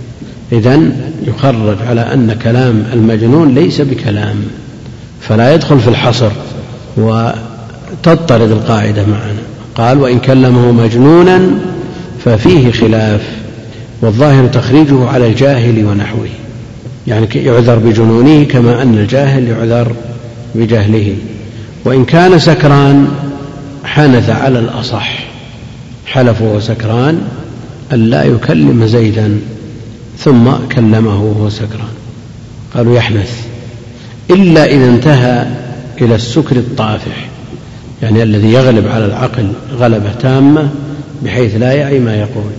Speaker 2: إذا يخرج على أن كلام المجنون ليس بكلام فلا يدخل في الحصر وتضطرد القاعدة معنا. قال وإن كلمه مجنونا ففيه خلاف والظاهر تخريجه على الجاهل ونحوه. يعني يعذر بجنونه كما أن الجاهل يعذر بجهله. وإن كان سكران حنث على الأصح. حلف وهو سكران أن لا يكلم زيدا ثم كلمه وهو سكران. قالوا يحنث إلا إذا انتهى إلى السكر الطافح يعني الذي يغلب على العقل غلبة تامة بحيث لا يعي ما يقول.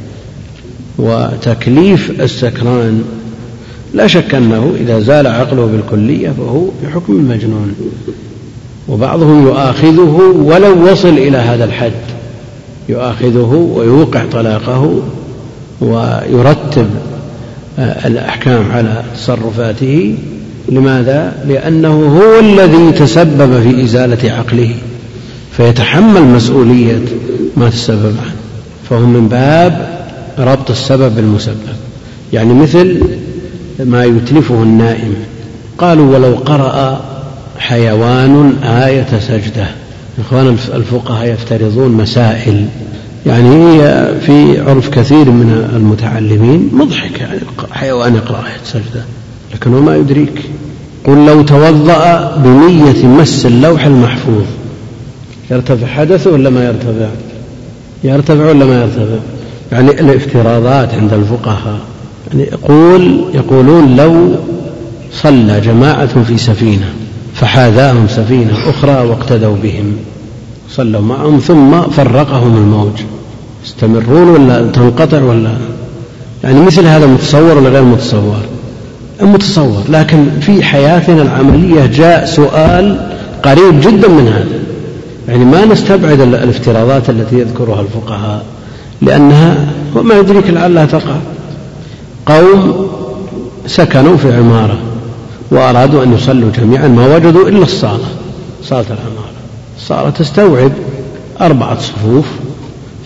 Speaker 2: وتكليف السكران لا شك أنه إذا زال عقله بالكلية فهو بحكم المجنون. وبعضهم يؤاخذه ولو وصل إلى هذا الحد. يؤاخذه ويوقع طلاقه ويرتب الأحكام على تصرفاته. لماذا؟ لأنه هو الذي تسبب في إزالة عقله فيتحمل مسؤولية ما تسبب عنه. فهو من باب ربط السبب بالمسبب. يعني مثل ما يتلفه النائم قالوا ولو قرأ حيوان آية سجدة إخوان الفقهاء يفترضون مسائل. يعني هي في عرف كثير من المتعلمين. مضحك يعني حيوان يقرأ آية سجدة لكنه ما يدريك. قل لو توضأ بنية مس اللوح المحفوظ يرتفع حدثه ولا ما يرتفع؟ يرتفع ولا ما يرتفع؟ يعني الافتراضات عند الفقهاء. يعني يقول يقولون لو صلى جماعة في سفينة. فحاذاهم سفينة أخرى واقتدوا بهم. صلوا معهم ثم فرقهم الموج. يستمرون ولا تنقطع ولا؟ يعني مثل هذا متصور ولا غير متصور؟ متصور لكن في حياتنا العملية جاء سؤال قريب جدا من هذا. يعني ما نستبعد الافتراضات التي يذكرها الفقهاء لأنها وما يدريك لعلها تقع. قوم سكنوا في عمارة. وأرادوا أن يصلوا جميعا ما وجدوا إلا الصالة صالة العمارة. الصالة تستوعب أربعة صفوف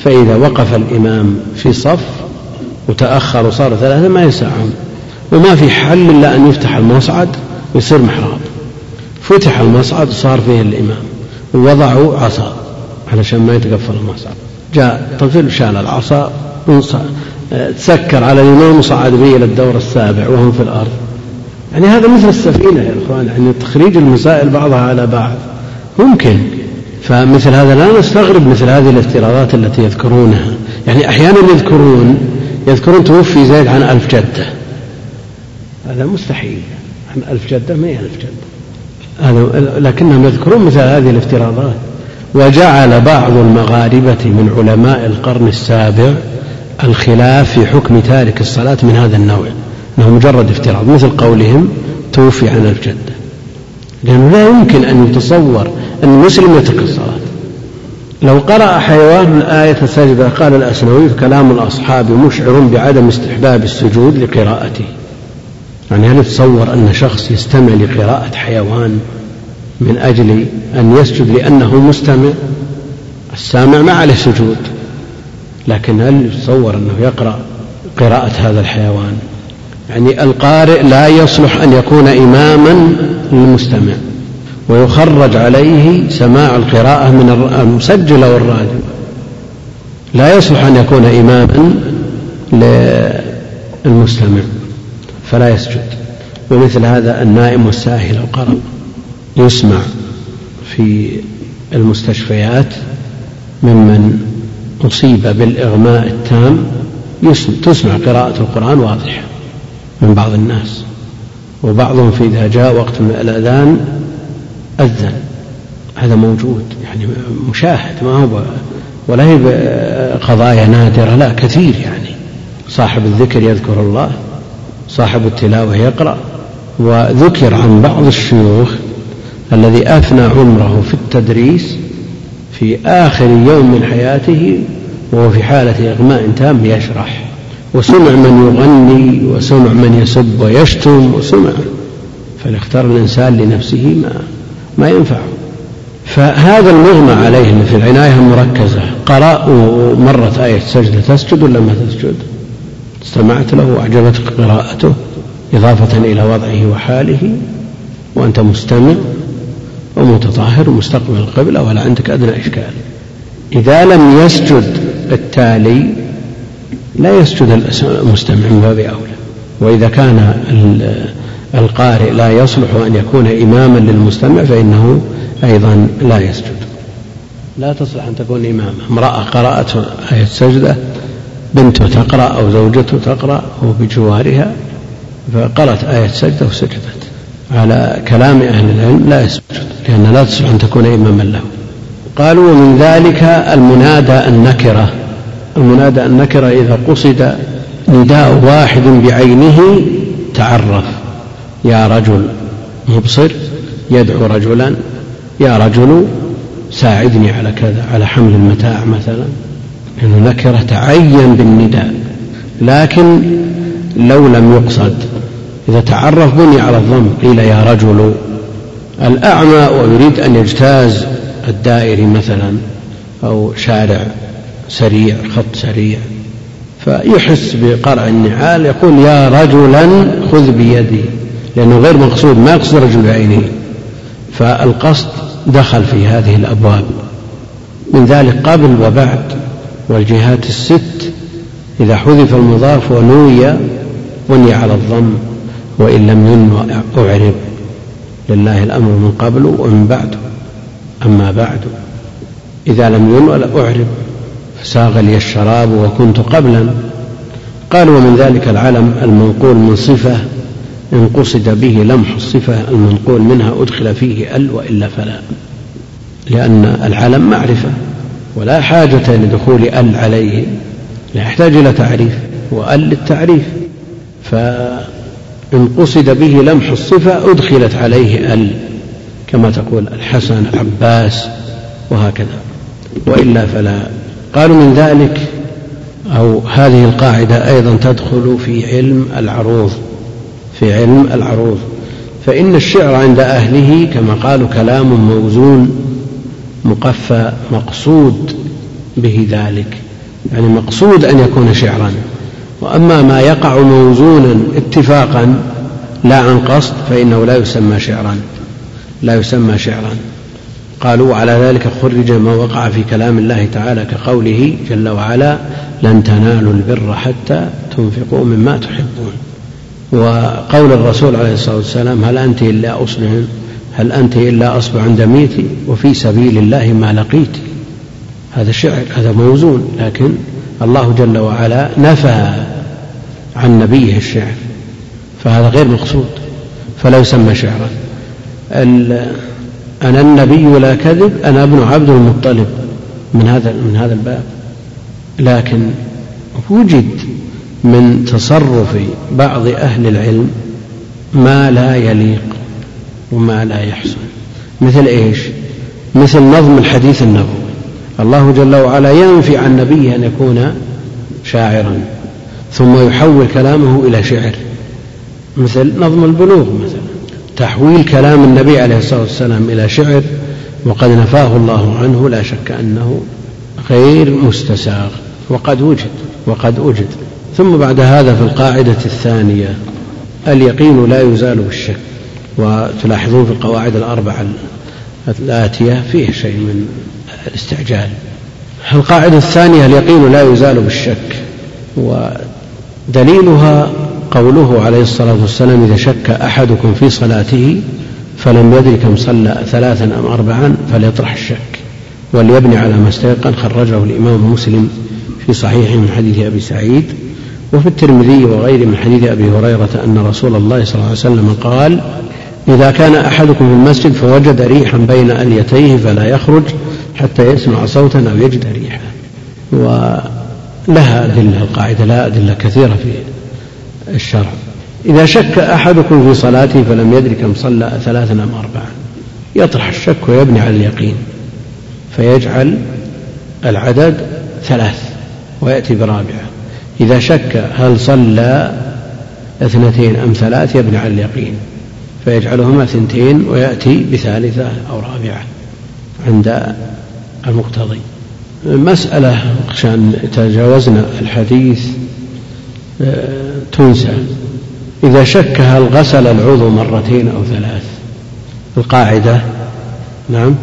Speaker 2: فإذا وقف الإمام في صف وتأخر وصار ثلاثة ما يسعهم وما في حل إلا أن يفتح المصعد ويصير محراب. فتح المصعد وصار فيه الإمام. ووضعوا عصا علشان ما يتقفل المصعد. جاء طفل شال العصا تسكر على الإمام وصعد به إلى الدور السابع وهم في الأرض. يعني هذا مثل السفينة يا إخوان يعني تخريج المسائل بعضها على بعض. ممكن. فمثل هذا لا نستغرب مثل هذه الافتراضات التي يذكرونها. يعني أحيانا يذكرون يذكرون توفي زيد عن ألف جدة. هذا مستحيل. عن ألف جدة ما هي ألف جدة. هذا لكنهم يذكرون مثل هذه الافتراضات. وجعل بعض المغاربة من علماء القرن السابع الخلاف في حكم تارك الصلاة من هذا النوع. أنه مجرد افتراض مثل قولهم توفي عن الجدة. لأنه لا يمكن أن يتصور أن المسلم يترك الصلاة. لو قرأ حيوان آية السجدة قال الأسنوي كلام الأصحاب مشعر بعدم استحباب السجود لقراءته. يعني هل يتصور أن شخص يستمع لقراءة حيوان من أجل أن يسجد لأنه مستمع؟ السامع ما عليه سجود. لكن هل يتصور أنه يقرأ قراءة هذا الحيوان؟ يعني القارئ لا يصلح أن يكون إماما للمستمع ويخرج عليه سماع القراءة من المسجل أو الراديو. لا يصلح أن يكون إماما للمستمع فلا يسجد. ومثل هذا النائم والساهي لو قرأ يسمع في المستشفيات ممن أصيب بالإغماء التام تسمع قراءة القرآن واضحة. من بعض الناس وبعضهم في إذا جاء وقت من الأذان أذن. هذا موجود يعني مشاهد ما هو ولا هي قضايا نادرة لا كثير يعني. صاحب الذكر يذكر الله صاحب التلاوة يقرأ. وذكر عن بعض الشيوخ الذي أفنى عمره في التدريس في آخر يوم من حياته وهو في حالة إغماء تام يشرح. وسمع من يغني وسمع من يسب ويشتم وسمع. فليختار الإنسان لنفسه ما ما ينفعه فهذا المغمى عليه في العناية المركزة. قرأ ومرت آية سجدة تسجد ولا ما تسجد؟ استمعت له وأعجبتك قراءته إضافة إلى وضعه وحاله. وأنت مستمع ومتطهر ومستقبل القبلة ولا عندك أدنى إشكال. إذا لم يسجد التالي لا يسجد المستمع من باب أولى. وإذا كان القارئ لا يصلح أن يكون إماما للمستمع فإنه أيضا لا يسجد. لا تصلح أن تكون إماما. امرأة قرأت آية سجدة بنته تقرأ أو زوجته تقرأ هو بجوارها فقرأت آية سجدة وسجدت. على كلام أهل العلم لا يسجد لأن لا تصلح أن تكون إماما له. قالوا ومن ذلك المنادى النكرة. المنادى النكرة إذا قصد نداء واحد بعينه تعرف. يا رجل مبصر يدعو رجلا يا رجل ساعدني على كذا على حمل المتاع مثلا. لأنه نكرة تعين بالنداء. لكن لو لم يقصد إذا تعرف بني على الضم قيل يا رجل الأعمى ويريد أن يجتاز الدائري مثلا أو شارع سريع خط سريع. فيحس بقرع النعال يقول يا رجلا خذ بيدي لأنه غير مقصود ما يقصد رجل بعينه فالقصد دخل في هذه الأبواب. من ذلك قبل وبعد والجهات الست إذا حذف المضاف ونوي بني على الضم وإن لم ينو أعرب. لله الأمر من قبل ومن بعد أما بعد. إذا لم ينو أعرب فساغ لي الشراب وكنت قبلا. قال ومن ذلك العلم المنقول من صفة إن قصد به لمح الصفة المنقول منها أدخل فيه أل وإلا فلا. لأن العلم معرفة ولا حاجة لدخول أل عليه لا يحتاج إلى تعريف وأل للتعريف. فإن قصد به لمح الصفة أدخلت عليه أل كما تقول الحسن العباس وهكذا. وإلا فلا. قالوا من ذلك أو هذه القاعدة أيضا تدخل في علم العروض في علم العروض. فإن الشعر عند أهله كما قالوا كلام موزون مقفى مقصود به ذلك. يعني مقصود أن يكون شعرا. وأما ما يقع موزونا اتفاقا لا عن قصد فإنه لا يسمى شعرا لا يسمى شعرا. قالوا على ذلك خرج ما وقع في كلام الله تعالى كقوله جل وعلا لن تنالوا البر حتى تنفقوا مما تحبون وقول الرسول عليه الصلاة والسلام هل أنت إلا أصبع هل أنت إلا أصبع دميتي وفي سبيل الله ما لقيت هذا شعر هذا موزون لكن الله جل وعلا نفى عن نبيه الشعر فهذا غير مقصود فلا يسمى شعرا. أنا النبي لا كذب أنا ابن عبد المطلب. من هذا من هذا الباب. لكن وجد من تصرف بعض أهل العلم ما لا يليق وما لا يحسن. مثل إيش؟ مثل نظم الحديث النبوي. الله جل وعلا ينفي عن نبيه أن يكون شاعرا ثم يحول كلامه إلى شعر. مثل نظم البلوغ مثلا تحويل كلام النبي عليه الصلاة والسلام إلى شعر وقد نفاه الله عنه لا شك أنه غير مستساغ وقد وجد وقد وجد ثم بعد هذا في القاعدة الثانية اليقين لا يزال بالشك وتلاحظون في القواعد الأربعة الآتية فيه شيء من الاستعجال. القاعدة الثانية اليقين لا يزال بالشك ودليلها قوله عليه الصلاة والسلام إذا شك أحدكم في صلاته فلم يدر كم صلى ثلاثا أم أربعا فليطرح الشك. وليبني على ما استيقن خرجه الإمام مسلم في صحيح من حديث أبي سعيد. وفي الترمذي وغيره من حديث أبي هريرة أن رسول الله صلى الله عليه وسلم قال إذا كان أحدكم في المسجد فوجد ريحا بين أليتيه فلا يخرج حتى يسمع صوتا أو يجد ريحا. ولها أدلة القاعدة لها أدلة كثيرة في الشرع. إذا شك أحدكم في صلاته فلم يدري كم صلى ثلاثا أم أربعا يطرح الشك ويبني على اليقين فيجعل العدد ثلاث ويأتي برابعة. إذا شك هل صلى اثنتين أم ثلاث يبني على اليقين فيجعلهما ثنتين ويأتي بثالثة أو رابعة عند المقتضي. مسألة عشان تجاوزنا الحديث آه، تنسى. إذا شك هل غسل العضو مرتين أو ثلاث. القاعدة نعم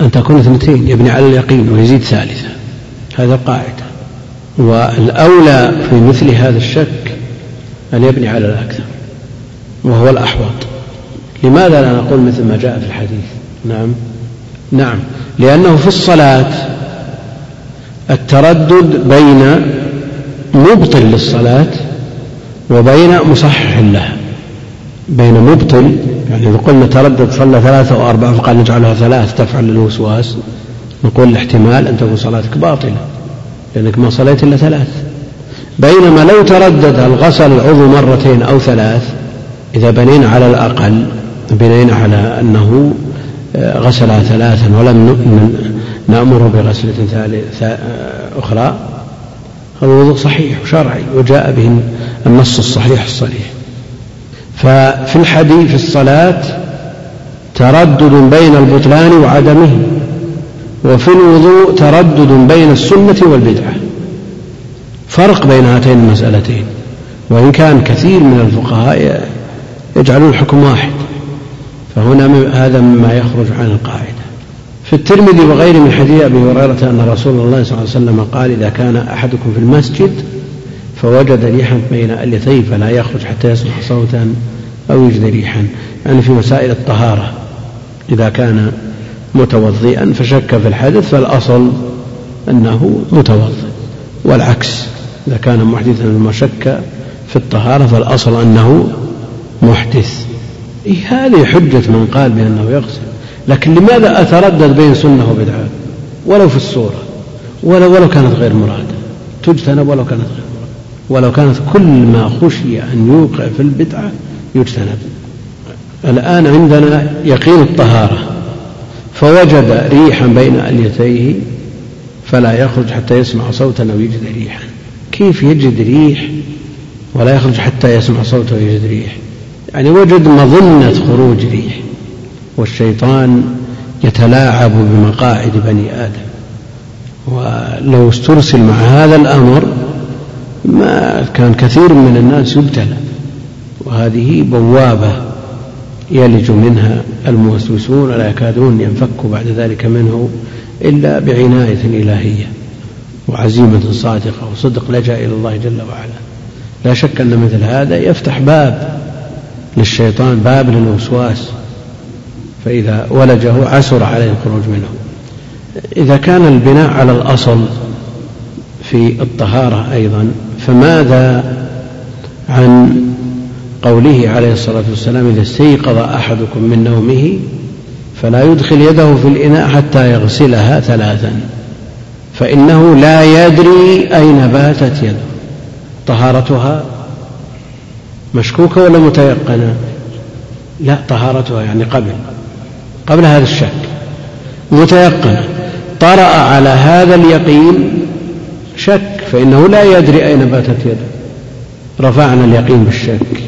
Speaker 2: أن تكون اثنتين يبني على اليقين ويزيد ثالثة هذا القاعدة. والأولى في مثل هذا الشك أن يبني على الأكثر وهو الأحوط. لماذا لا نقول مثل ما جاء في الحديث؟ نعم. نعم. لأنه في الصلاة التردد بين مبطل للصلاة وبين مصحح لها بين مبطل يعني إذا قلنا تردد صلى ثلاثة أو أربعة فقال نجعلها ثلاث تفعل الوسواس نقول الاحتمال أن تكون صلاتك باطلة لأنك ما صليت إلا ثلاث. بينما لو تردد هل غسل العضو مرتين أو ثلاث إذا بنينا على الأقل بنينا على أنه آه، غسلها ثلاثا ولم نأمره بغسلة أخرى. هذا وضوء صحيح وشرعي وجاء به النص الصحيح الصريح. ففي الحديث في الصلاة تردد بين البطلان وعدمه وفي الوضوء تردد بين السنة والبدعة. فرق بين هاتين المسألتين وإن كان كثير من الفقهاء يجعلون الحكم واحد فهنا هذا مما يخرج عن القاعدة. في الترمذي وغيره من حديث أبي هريرة أن رسول الله صلى الله عليه وسلم قال إذا كان أحدكم في المسجد فوجد ريحا بين أليتيه فلا يخرج حتى يسمع صوتا أو يجد ريحا. يعني في مسائل الطهارة إذا كان متوضئا فشك في الحدث فالأصل أنه متوضئ. والعكس إذا كان محدثا ثم شك في الطهارة فالأصل أنه محدث. إيه هذه حجة من قال بأنه يغسل. لكن لماذا أتردد بين سنة وبدعة؟ ولو في الصورة ولو, ولو كانت غير مرادة. تجتنب ولو كانت غير مرادة. ولو كانت كل ما خشي أن يوقع في البدعة يجتنب. الآن عندنا يقين الطهارة. فوجد ريحا بين أليتيه فلا يخرج حتى يسمع صوتا أو يجد ريحا. كيف يجد ريح ولا يخرج حتى يسمع صوتا ويجد ريح؟ يعني وجد مظنة خروج ريح. والشيطان يتلاعب بمقاعد بني آدم. ولو استرسل مع هذا الأمر ما كان كثير من الناس يبتلى. وهذه بوابة يلج منها الموسوسون ولا يكادون ينفكوا بعد ذلك منه إلا بعناية إلهية وعزيمة صادقة وصدق لجأ إلى الله جل وعلا. لا شك أن مثل هذا يفتح باب للشيطان باب للوسواس. فإذا ولجه عسر عليه الخروج منه. إذا كان البناء على الأصل في الطهارة أيضا فماذا عن قوله عليه الصلاة والسلام إذا استيقظ أحدكم من نومه فلا يدخل يده في الإناء حتى يغسلها ثلاثا فإنه لا يدري أين باتت يده. طهارتها مشكوكة ولا متيقنة؟ لا طهارتها يعني قبل. قبل هذا الشك. متيقنة طرأ على هذا اليقين شك فإنه لا يدري أين باتت يده. رفعنا اليقين بالشك.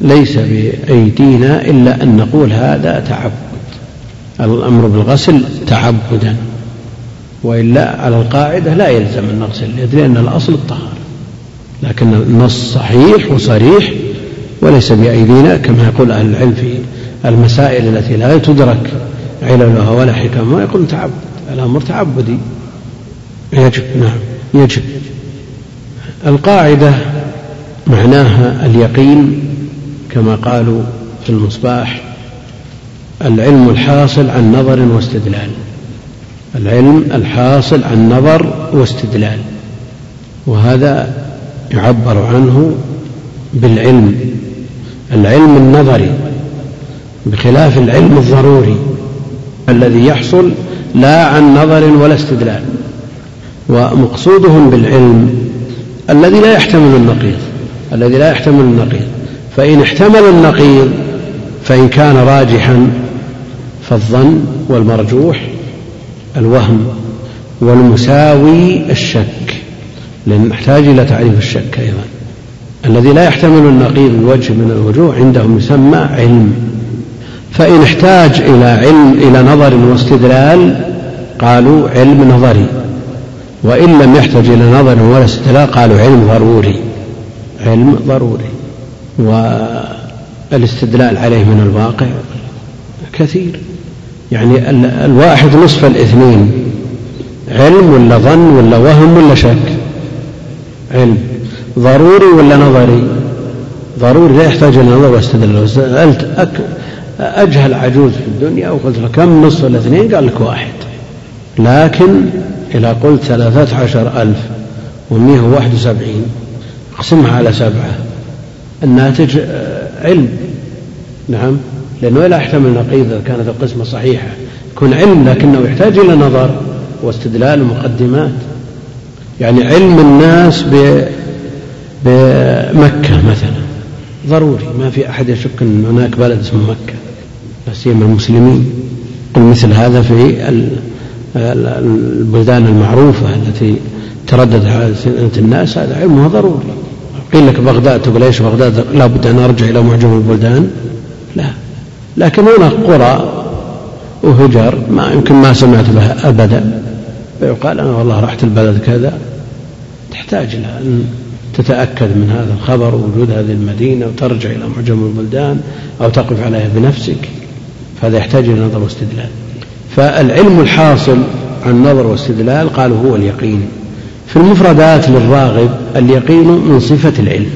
Speaker 2: ليس بأيدينا إلا أن نقول هذا تعبد. الأمر بالغسل تعبدا. وإلا على القاعدة لا يلزم أن نغسل اليد لأن الأصل الطهارة. لكن النص صحيح وصريح وليس بأيدينا كما يقول أهل العلم في المسائل التي لا تدرك عللها ولا حكمها يقول تعبد. الأمر تعبدي. يجب نعم يجب. القاعدة معناها اليقين كما قالوا في المصباح العلم الحاصل عن نظر واستدلال. العلم الحاصل عن نظر واستدلال. وهذا يعبر عنه بالعلم. العلم النظري بخلاف العلم الضروري الذي يحصل لا عن نظر ولا استدلال ومقصودهم بالعلم الذي لا يحتمل النقيض الذي لا يحتمل النقيض. فإن احتمل النقيض فإن كان راجحا فالظن والمرجوح الوهم والمساوي الشك لأن نحتاج إلى تعريف الشك أيضا. الذي لا يحتمل النقيض بوجه من الوجوه عندهم يسمى علم. فإن احتاج إلى علم إلى نظر واستدلال قالوا علم نظري. وإن لم يحتج إلى نظر ولا استدلال قالوا علم ضروري. علم ضروري. والاستدلال عليه من الواقع كثير. يعني الواحد نصف الاثنين علم ولا ظن ولا وهم ولا شك؟ علم. ضروري ولا نظري؟ ضروري لا يحتاج إلى نظر واستدلال. أجهل عجوز في الدنيا وقلت له كم نصف الاثنين؟ قال لك واحد. لكن إذا قلت ثلاثة عشر ألف ومئة وواحد وسبعين أقسمها على سبعة. الناتج آه، علم. نعم. لأنه لا يحتمل نقيض إذا كانت القسمة صحيحة. يكون علم لكنه يحتاج إلى نظر واستدلال ومقدمات. يعني علم الناس بمكة مثلا. ضروري. ما في أحد يشك أن هناك بلد اسمه مكة. سيما المسلمين. قل مثل هذا في البلدان المعروفة التي تردد الناس هذا علمها ضروري. قيل لك بغداد تقول إيش بغداد؟ لابد أن أرجع إلى معجم البلدان. لا. لكن هناك قرى وهجر ما يمكن ما سمعت بها أبدا. فيقال أنا والله رحت البلد كذا. تحتاج إلى أن تتأكد من هذا الخبر ووجود هذه المدينة وترجع إلى معجم البلدان أو تقف عليها بنفسك. فهذا يحتاج إلى نظر واستدلال. فالعلم الحاصل عن نظر واستدلال قالوا هو اليقين. في المفردات للراغب اليقين من صفة العلم.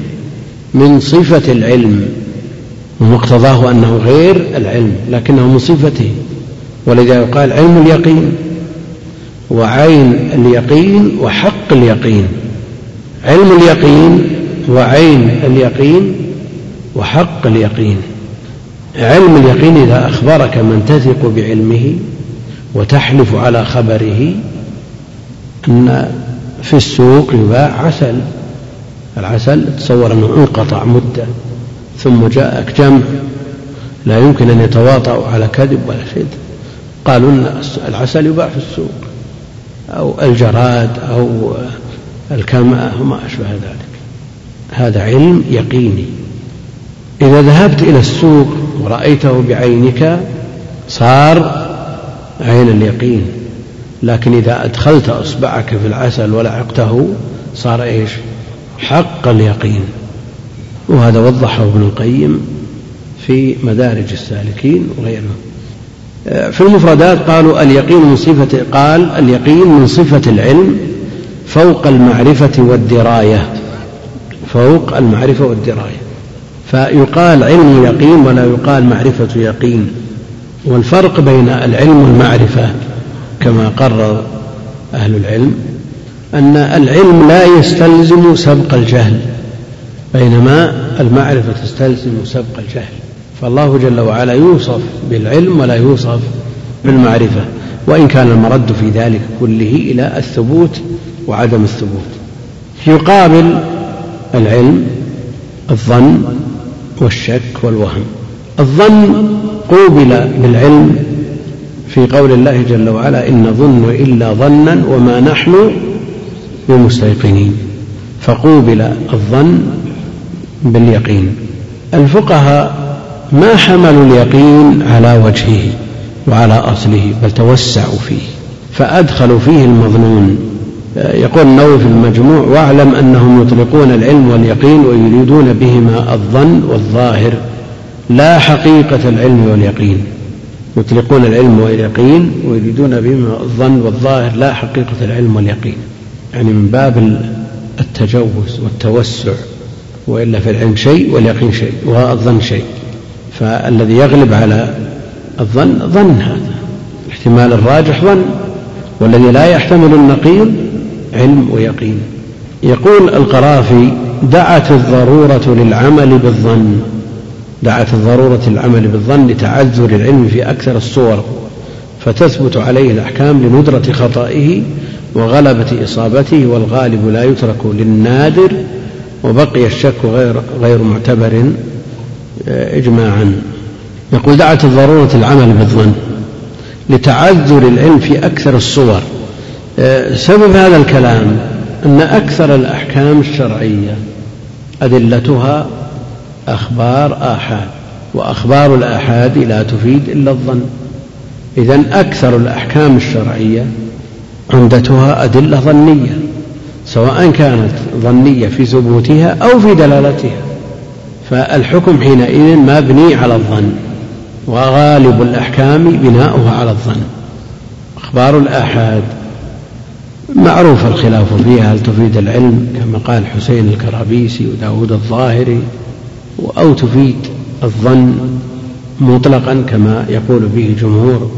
Speaker 2: من صفة العلم. ومقتضاه أنه غير العلم لكنه من صفته. ولذا يقال علم اليقين. وعين اليقين وحق اليقين. علم اليقين وعين اليقين وحق اليقين. علم اليقين إذا أخبرك من تثق بعلمه وتحلف على خبره أن في السوق يباع عسل. العسل تصور أنه انقطع مدة ثم جاءك جمع. لا يمكن أن يتواطؤوا على كذب ولا شيء. قالوا أن العسل يباع في السوق أو الجراد أو الكمأة وما أشبه ذلك. هذا علم يقيني. إذا ذهبت إلى السوق ورأيته بعينك صار عين اليقين. لكن إذا أدخلت إصبعك في العسل ولعقته صار إيش؟ حق اليقين. وهذا وضحه ابن القيم في مدارج السالكين وغيره. في المفردات قالوا اليقين من صفة قال اليقين من صفة العلم فوق المعرفة والدراية. فوق المعرفة والدراية. فيقال علم يقين ولا يقال معرفة يقين. والفرق بين العلم والمعرفة كما قرر أهل العلم أن العلم لا يستلزم سبق الجهل بينما المعرفة تستلزم سبق الجهل. فالله جل وعلا يوصف بالعلم ولا يوصف بالمعرفة وإن كان المرد في ذلك كله إلى الثبوت وعدم الثبوت. يقابل العلم الظن والشك والوهم. الظن قوبل بالعلم في قول الله جل وعلا إن نظن إلا ظنا وما نحن بمستيقنين. فقوبل الظن باليقين. الفقهاء ما حملوا اليقين على وجهه وعلى أصله بل توسعوا فيه فأدخلوا فيه المظنون. يقول النووي في المجموع واعلم أنهم يطلقون العلم واليقين ويريدون بهما الظن والظاهر. لا حقيقة العلم واليقين. يطلقون العلم واليقين ويريدون بهما الظن والظاهر. لا حقيقة العلم واليقين. يعني من باب التجوز والتوسع وإلا في العلم شيء واليقين شيء والظن شيء. فالذي يغلب على الظن ظن هذا الاحتمال الراجح ظن. والذي لا يحتمل النقيض علم ويقين. يقول القرافي دعت الضرورة للعمل بالظن. دعت الضرورة للعمل بالظن لتعذر العلم في أكثر الصور فتثبت عليه الأحكام لندرة خطئه وغلبة إصابته والغالب لا يترك للنادر وبقي الشك غير غير معتبر آه، إجماعا. يقول دعت الضرورة العمل بالظن لتعذر العلم في أكثر الصور. سبب هذا الكلام أن أكثر الأحكام الشرعية أدلتها أخبار آحاد وأخبار الآحاد لا تفيد إلا الظن. إذا أكثر الأحكام الشرعية عمدتها أدلة ظنية سواء كانت ظنية في ثبوتها أو في دلالتها. فالحكم حينئذ مبني على الظن وغالب الأحكام بناؤها على الظن. أخبار الآحاد معروف الخلاف فيها هل تفيد العلم كما قال حسين الكرابيسي وداود الظاهري؟ أو تفيد الظن مطلقا كما يقول به جمهور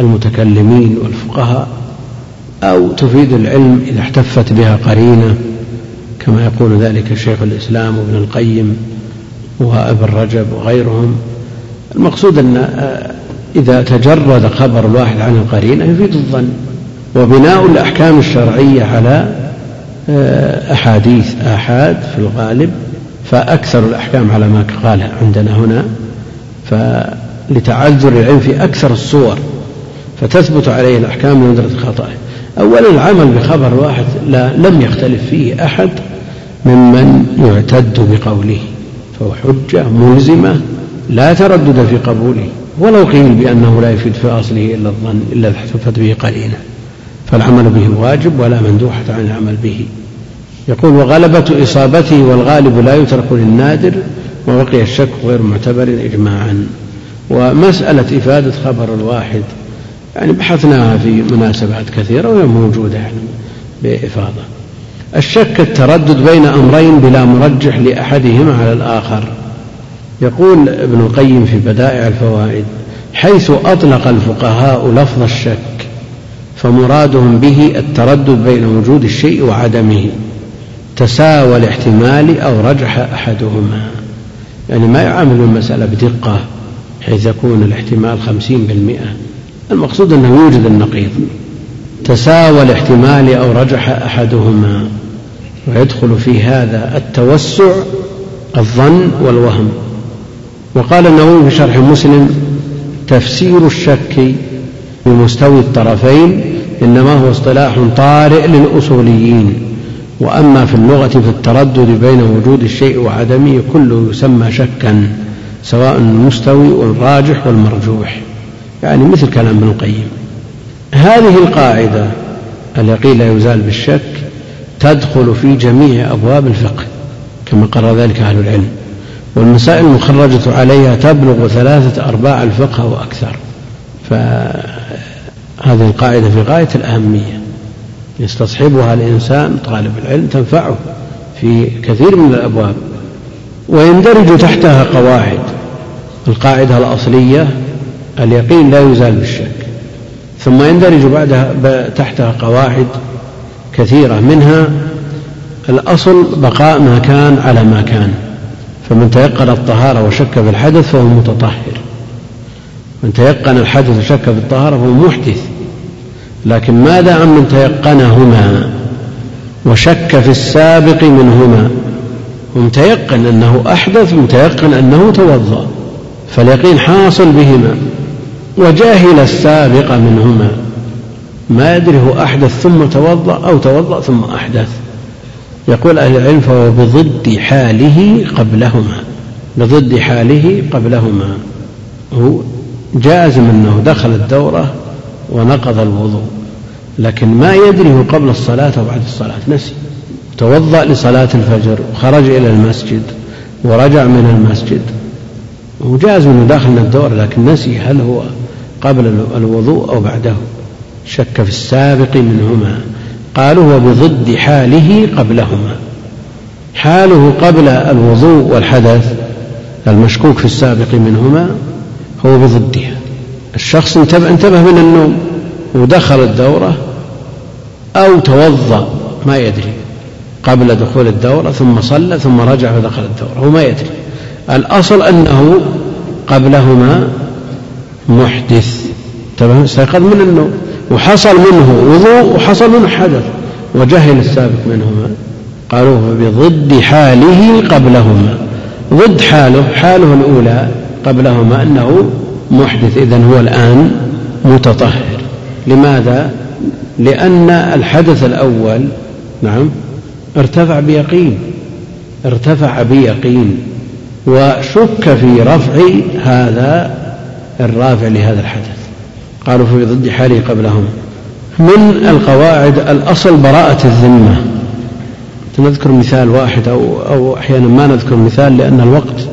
Speaker 2: المتكلمين والفقهاء؟ أو تفيد العلم إذا احتفت بها قرينة كما يقول ذلك شيخ الإسلام وابن القيم وابن رجب وغيرهم؟ المقصود أن آه، إذا تجرد خبر الواحد عن القرينة يفيد الظن. وبناء الأحكام الشرعية على آه، أحاديث آحاد في الغالب فأكثر الأحكام على ما قال عندنا هنا فلتعذر العلم في أكثر الصور فتثبت عليه الأحكام لندرة خطأه. أولا العمل بخبر واحد لا لم يختلف فيه أحد ممن يعتد بقوله فهو حجة ملزمة لا تردد في قبوله ولو قيل بأنه لا يفيد في أصله إلا الظن إلا احتفت به قرينة فالعمل به واجب ولا مندوحة عن العمل به. يقول وغلبة إصابته والغالب لا يترك للنادر وبقي الشك غير معتبر إجماعا. ومسألة إفادة خبر الواحد يعني بحثناها في مناسبات كثيرة وهي موجودة يعني بإفاضة. الشك التردد بين أمرين بلا مرجح لأحدهما على الآخر. يقول ابن القيم في بدائع الفوائد حيث أطلق الفقهاء لفظ الشك فمرادهم به التردد بين وجود الشيء وعدمه تساوى الاحتمال أو رجح أحدهما. يعني ما يعامل المسألة بدقة حيث يكون الاحتمال خمسين بالمئة. المقصود أنه يوجد النقيض. تساوى الاحتمال أو رجح أحدهما. ويدخل في هذا التوسع الظن والوهم. وقال النووي في شرح مسلم تفسير الشك بمستوي الطرفين إنما هو اصطلاح طارئ للأصوليين. وأما في اللغة في التردد بين وجود الشيء وعدمه كله يسمى شكا سواء المستوي والراجح والمرجوح. يعني مثل كلام ابن القيم. هذه القاعدة اليقين لا يزال بالشك تدخل في جميع أبواب الفقه كما قرر ذلك أهل العلم. والمسائل المخرجة عليها تبلغ ثلاثة أرباع الفقه وأكثر. فهذه القاعدة في غاية الأهمية. يستصحبها الإنسان طالب العلم تنفعه في كثير من الأبواب. ويندرج تحتها قواعد. القاعدة الأصلية اليقين لا يزال بالشك. ثم يندرج بعدها تحتها قواعد كثيرة. منها الأصل بقاء ما كان على ما كان. فمن تيقن الطهارة وشك في الحدث فهو متطهر. من تيقن الحدث وشك في الطهارة فهو محدث. لكن ماذا عن من تيقنهما وشك في السابق منهما؟ ومتيقن أنه أحدث متيقن أنه توضأ. فاليقين حاصل بهما. وجاهل السابق منهما. ما يدري هو أحدث ثم توضأ أو توضأ ثم أحدث. يقول أهل العلم فهو بضد حاله قبلهما. بضد حاله قبلهما. هو جازم أنه دخل الدورة ونقض الوضوء لكن ما يدري هو قبل الصلاة أو بعد الصلاة نسي. توضأ لصلاة الفجر وخرج إلى المسجد ورجع من المسجد. وجاز منه داخل الدورة لكن نسي هل هو قبل الوضوء أو بعده. شك في السابق منهما. قالوا هو بضد حاله قبلهما. حاله قبل الوضوء والحدث المشكوك في السابق منهما. هو بضدها الشخص انتبه, انتبه من النوم ودخل الدورة أو توضأ ما يدري قبل دخول الدورة ثم صلى ثم رجع فدخل الدورة هو ما يدري. الأصل أنه قبلهما محدث انتبه استيقظ من النوم وحصل منه وضوء وحصل منه حدث وجهل السابق منهما. قالوا بضد حاله قبلهما ضد حاله حاله الأولى قبلهما أنه محدث إذا هو الآن متطهر. لماذا؟ لأن الحدث الأول نعم ارتفع بيقين ارتفع بيقين وشك في رفع هذا الرافع لهذا الحدث. قالوا في ضد حاله قبلهم. من القواعد الأصل براءة الذمة. نذكر مثال واحد أو, أو أحيانا ما نذكر مثال لأن الوقت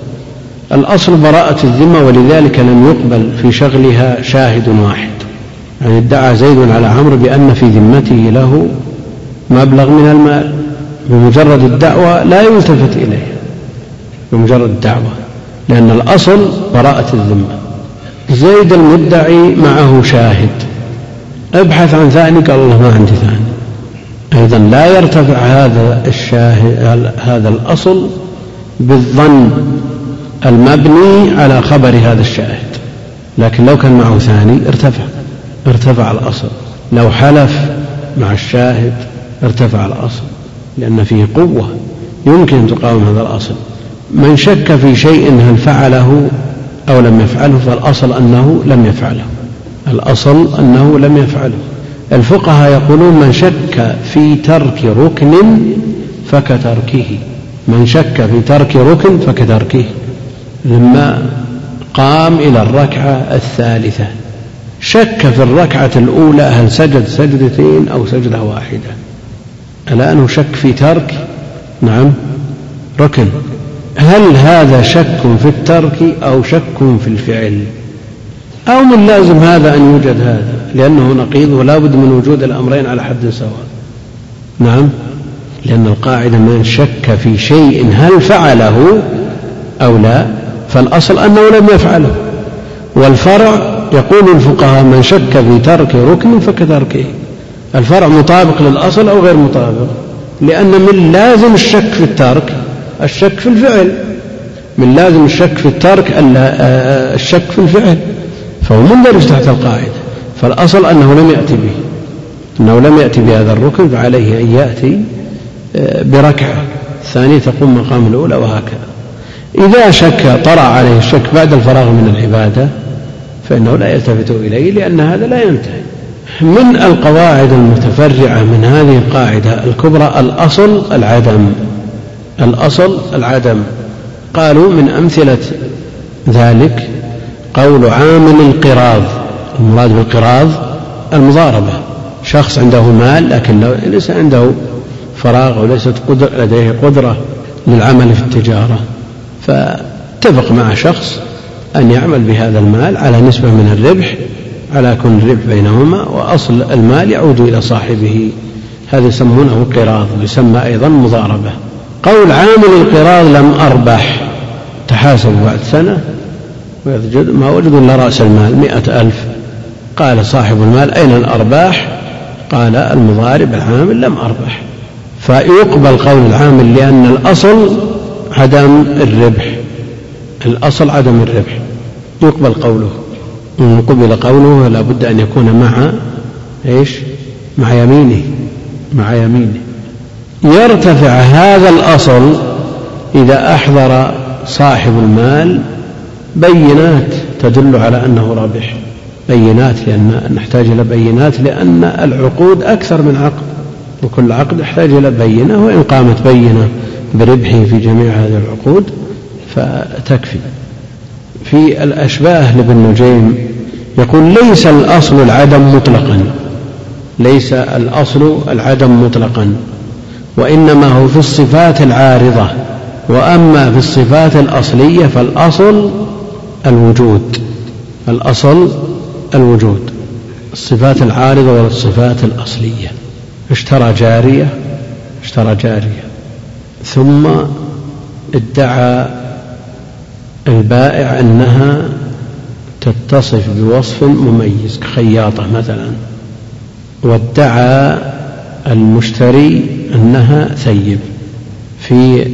Speaker 2: الأصل براءة الذمة ولذلك لم يقبل في شغلها شاهد واحد. يعني ادعى زيد على عمرو بأن في ذمته له مبلغ من المال. بمجرد الدعوة لا يلتفت إليه. بمجرد الدعوة. لأن الأصل براءة الذمة. زيد المدعي معه شاهد. ابحث عن ثاني قال الله ما عندي ثاني. أيضا لا يرتفع هذا الشاهد هذا الأصل بالظن. المبني على خبر هذا الشاهد. لكن لو كان معه ثاني ارتفع. ارتفع الأصل. لو حلف مع الشاهد ارتفع الأصل. لأن فيه قوة. يمكن أن تقاوم هذا الأصل. من شك في شيء هل فعله أو لم يفعله فالأصل أنه لم يفعله. الأصل أنه لم يفعله. الفقهاء يقولون من شك في ترك ركن فكتركه. من شك في ترك ركن فكتركه. لما قام إلى الركعة الثالثة. شك في الركعة الأولى هل سجد سجدتين أو سجدة واحدة. الآن شك في ترك؟ نعم. ركن. هل هذا شك في الترك أو شك في الفعل؟ أو من لازم هذا أن يوجد هذا؟ لأنه نقيض ولا بد من وجود الأمرين على حد سواء. نعم. لأن القاعدة من شك في شيء هل فعله أو لا فالأصل أنه لم يفعله. والفرع يقول الفقهاء من شك في ترك ركن فكتركه. الفرع مطابق للأصل أو غير مطابق؟ لأن من لازم الشك في الترك الشك في الفعل. من لازم الشك في الترك الشك في الفعل. فهو مندرج تحت القاعدة. فالأصل أنه لم يأتي به. أنه لم يأتي بهذا الركن فعليه أن يأتي آه، بركعة. الثانية تقوم مقام الأولى وهكذا. إذا شك طرأ عليه الشك بعد الفراغ من العبادة فإنه لا يلتفت إليه لأن هذا لا ينتهي. من القواعد المتفرعة من هذه القاعدة الكبرى الأصل العدم. الأصل العدم. قالوا من أمثلة ذلك قول عامل القراض. المراد بالقراض المضاربة. شخص عنده مال لكن ليس عنده فراغ وليست قدر لديه قدرة للعمل في التجارة. فاتفق مع شخص أن يعمل بهذا المال على نسبة من الربح على كل الربح بينهما وأصل المال يعود إلى صاحبه. هذا يسمونه قراض ويسمى أيضا مضاربة. قول عامل القراض لم أربح. تحاسبوا بعد سنة. ما وجدوا إلا رأس المال مئة ألف. قال صاحب المال أين الأرباح؟ قال المضارب العامل لم أربح. فيقبل قول العامل لأن الأصل عدم الربح. الأصل عدم الربح. يقبل قوله. إن قبل قوله لا بد أن يكون مع إيش؟ مع يمينه. مع يمينه. يرتفع هذا الأصل إذا أحضر صاحب المال بينات تدل على أنه رابح. بينات لأن نحتاج إلى بينات لأن العقود أكثر من عقد. وكل عقد يحتاج إلى بينة وإن قامت بينة بربحه في جميع هذه العقود فتكفي. في الأشباه لابن نجيم يقول ليس الأصل العدم مطلقا ليس الأصل العدم مطلقا وإنما هو في الصفات العارضة وأما في الصفات الأصلية فالأصل الوجود الأصل الوجود الصفات العارضة والصفات الأصلية. اشترى جارية اشترى جارية. ثم ادعى البائع أنها تتصف بوصف مميز كخياطة مثلا وادعى المشتري أنها ثيب. في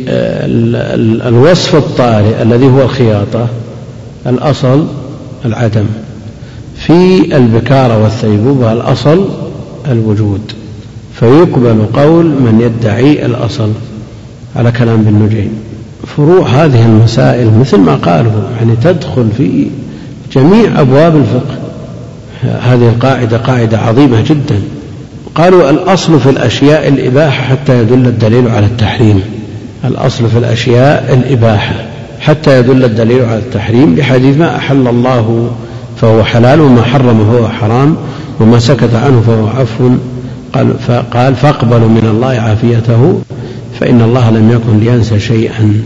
Speaker 2: الوصف الطارئ الذي هو الخياطة الأصل العدم. في البكارة والثيبوبة الأصل الوجود. فيقبل قول من يدعي الأصل. على كلام ابن نجيم. فروع هذه المسائل مثل ما قالوا يعني تدخل في جميع أبواب الفقه. هذه القاعدة قاعدة عظيمة جدا. قالوا الأصل في الأشياء الإباحة حتى يدل الدليل على التحريم. الأصل في الأشياء الإباحة حتى يدل الدليل على التحريم بحديث ما أحل الله فهو حلال وما حرم فهو حرام وما سكت عنه فهو عفو. قال فقال فاقبلوا من الله عافيته. فإن الله لم يكن لينسى شيئا.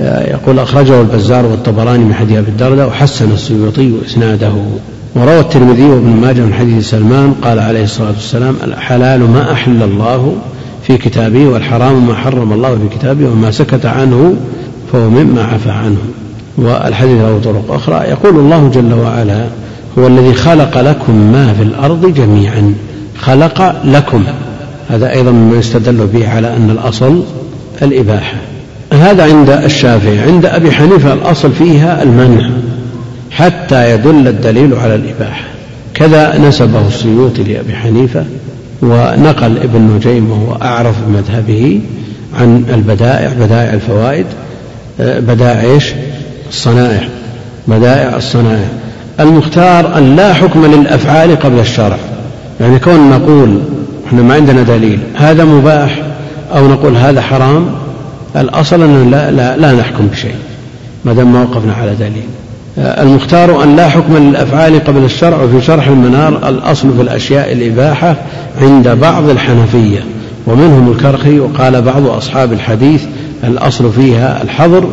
Speaker 2: يقول أخرجه البزار والطبراني من حديث أبي الدرداء وحسن السيوطي إسناده. وروى الترمذي وابن ماجه من حديث سلمان قال عليه الصلاة والسلام الحلال ما أحل الله في كتابه والحرام ما حرم الله في كتابه وما سكت عنه فهو مما عفى عنه. والحديث له طرق أخرى. يقول الله جل وعلا هو الذي خلق لكم ما في الأرض جميعا. خلق لكم هذا أيضا مما يستدل به على أن الأصل الإباحة. هذا عند الشافعي. عند أبي حنيفة الأصل فيها المنع حتى يدل الدليل على الإباحة. كذا نسبه السيوطي لأبي حنيفة ونقل ابن نجيم وهو أعرف مذهبه عن البدائع بدائع الفوائد. بدائع إيش؟ الصنائع. بدائع الصنائع. المختار أن لا حكم للأفعال قبل الشرع. يعني كون نقول إحنا ما عندنا دليل. هذا مباح أو نقول هذا حرام؟ الأصل أن لا, لا, لا نحكم بشيء ما دام ما وقفنا على دليل. المختار أن لا حكم للأفعال قبل الشرع وفي شرح المنار الأصل في الأشياء الإباحة عند بعض الحنفية ومنهم الكرخي وقال بعض أصحاب الحديث الأصل فيها الحظر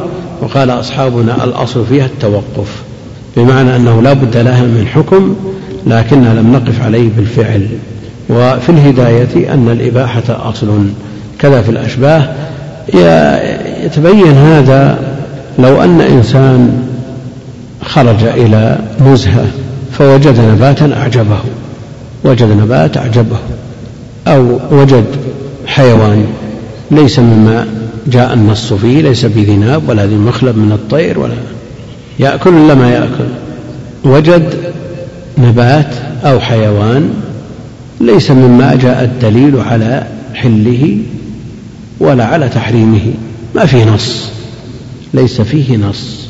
Speaker 2: وقال أصحابنا الأصل فيها التوقف. بمعنى أنه لا بد لها من حكم لكنها لم نقف عليه بالفعل. وفي الهداية أن الإباحة أصل. كذا في الأشباه. يتبين هذا لو أن إنسان خرج إلى نزهة فوجد نباتا أعجبه. وجد نبات أعجبه. أو وجد حيوان. ليس مما جاء النص فيه ليس بذناب ولا ذي مخلب من الطير ولا يأكل إلا ما يأكل. وجد نبات أو حيوان ليس مما جاء الدليل على حله ولا على تحريمه. ما فيه نص ليس فيه نص.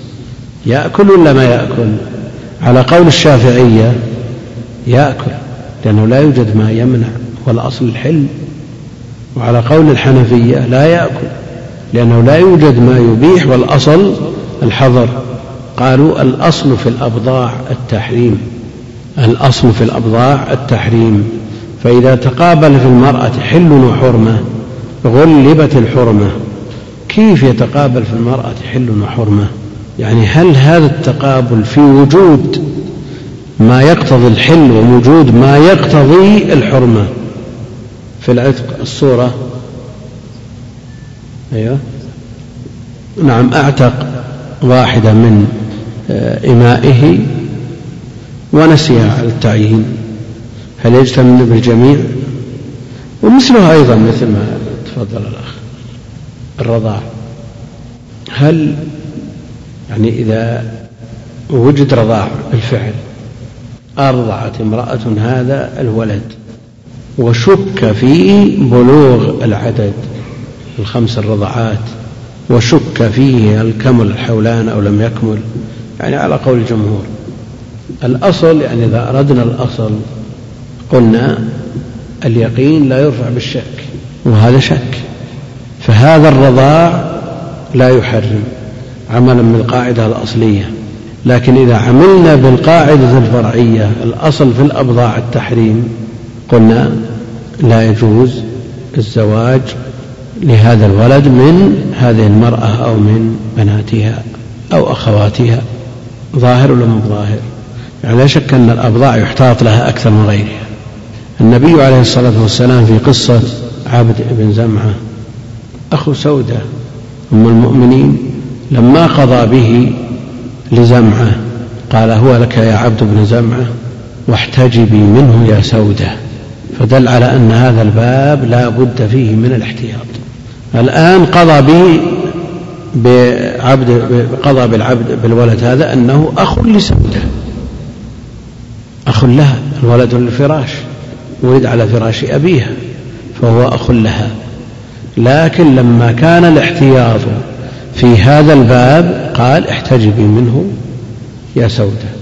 Speaker 2: يأكل ولا ما يأكل؟ على قول الشافعية يأكل لأنه لا يوجد ما يمنع والأصل الحل. وعلى قول الحنفية لا يأكل لأنه لا يوجد ما يبيح والأصل الحظر. قالوا الأصل في الأبضاع التحريم الأصل في الأبضاع التحريم. فإذا تقابل في المرأة حل وحرمة غلبت الحرمة. كيف يتقابل في المرأة حل وحرمة؟ يعني هل هذا التقابل في وجود ما يقتضي الحل ووجود ما يقتضي الحرمة؟ في العتق الصورة. أيوة. نعم أعتق واحدة من آه، إمائه ونسي على التعيين. هل يجتمع بالجميع ومثله أيضا مثل ما تفضل الأخ الرضاع. هل يعني إذا وجد رضاع بالفعل أرضعت امرأة هذا الولد وشك في بلوغ العدد الخمس الرضعات وشك فيه هل كمل الحولان أو لم يكمل؟ يعني على قول الجمهور. الأصل يعني إذا أردنا الأصل قلنا اليقين لا يرفع بالشك. وهذا شك. فهذا الرضاع لا يحرم عملا بالقاعدة الأصلية. لكن إذا عملنا بالقاعدة الفرعية الأصل في الأبضاع التحريم قلنا لا يجوز الزواج لهذا الولد من هذه المرأة أو من بناتها أو أخواتها. ظاهر ولا مو ظاهر؟ يعني لا شك أن الأبضاع يحتاط لها أكثر من غيرها. النبي عليه الصلاة والسلام في قصة عبد بن زمعة أخو سودة أم المؤمنين لما قضى به لزمعة قال هو لك يا عبد بن زمعة واحتجبي منه يا سودة. فدل على أن هذا الباب لا بد فيه من الاحتياط. الآن قضى به بعبد قضى بالعبد بالولد هذا أنه أخ لسودة. أخ لها الولد للفراش. ولد على فراش أبيها فهو أخ لها. لكن لما كان الاحتياط في هذا الباب قال احتجبي منه يا سودة.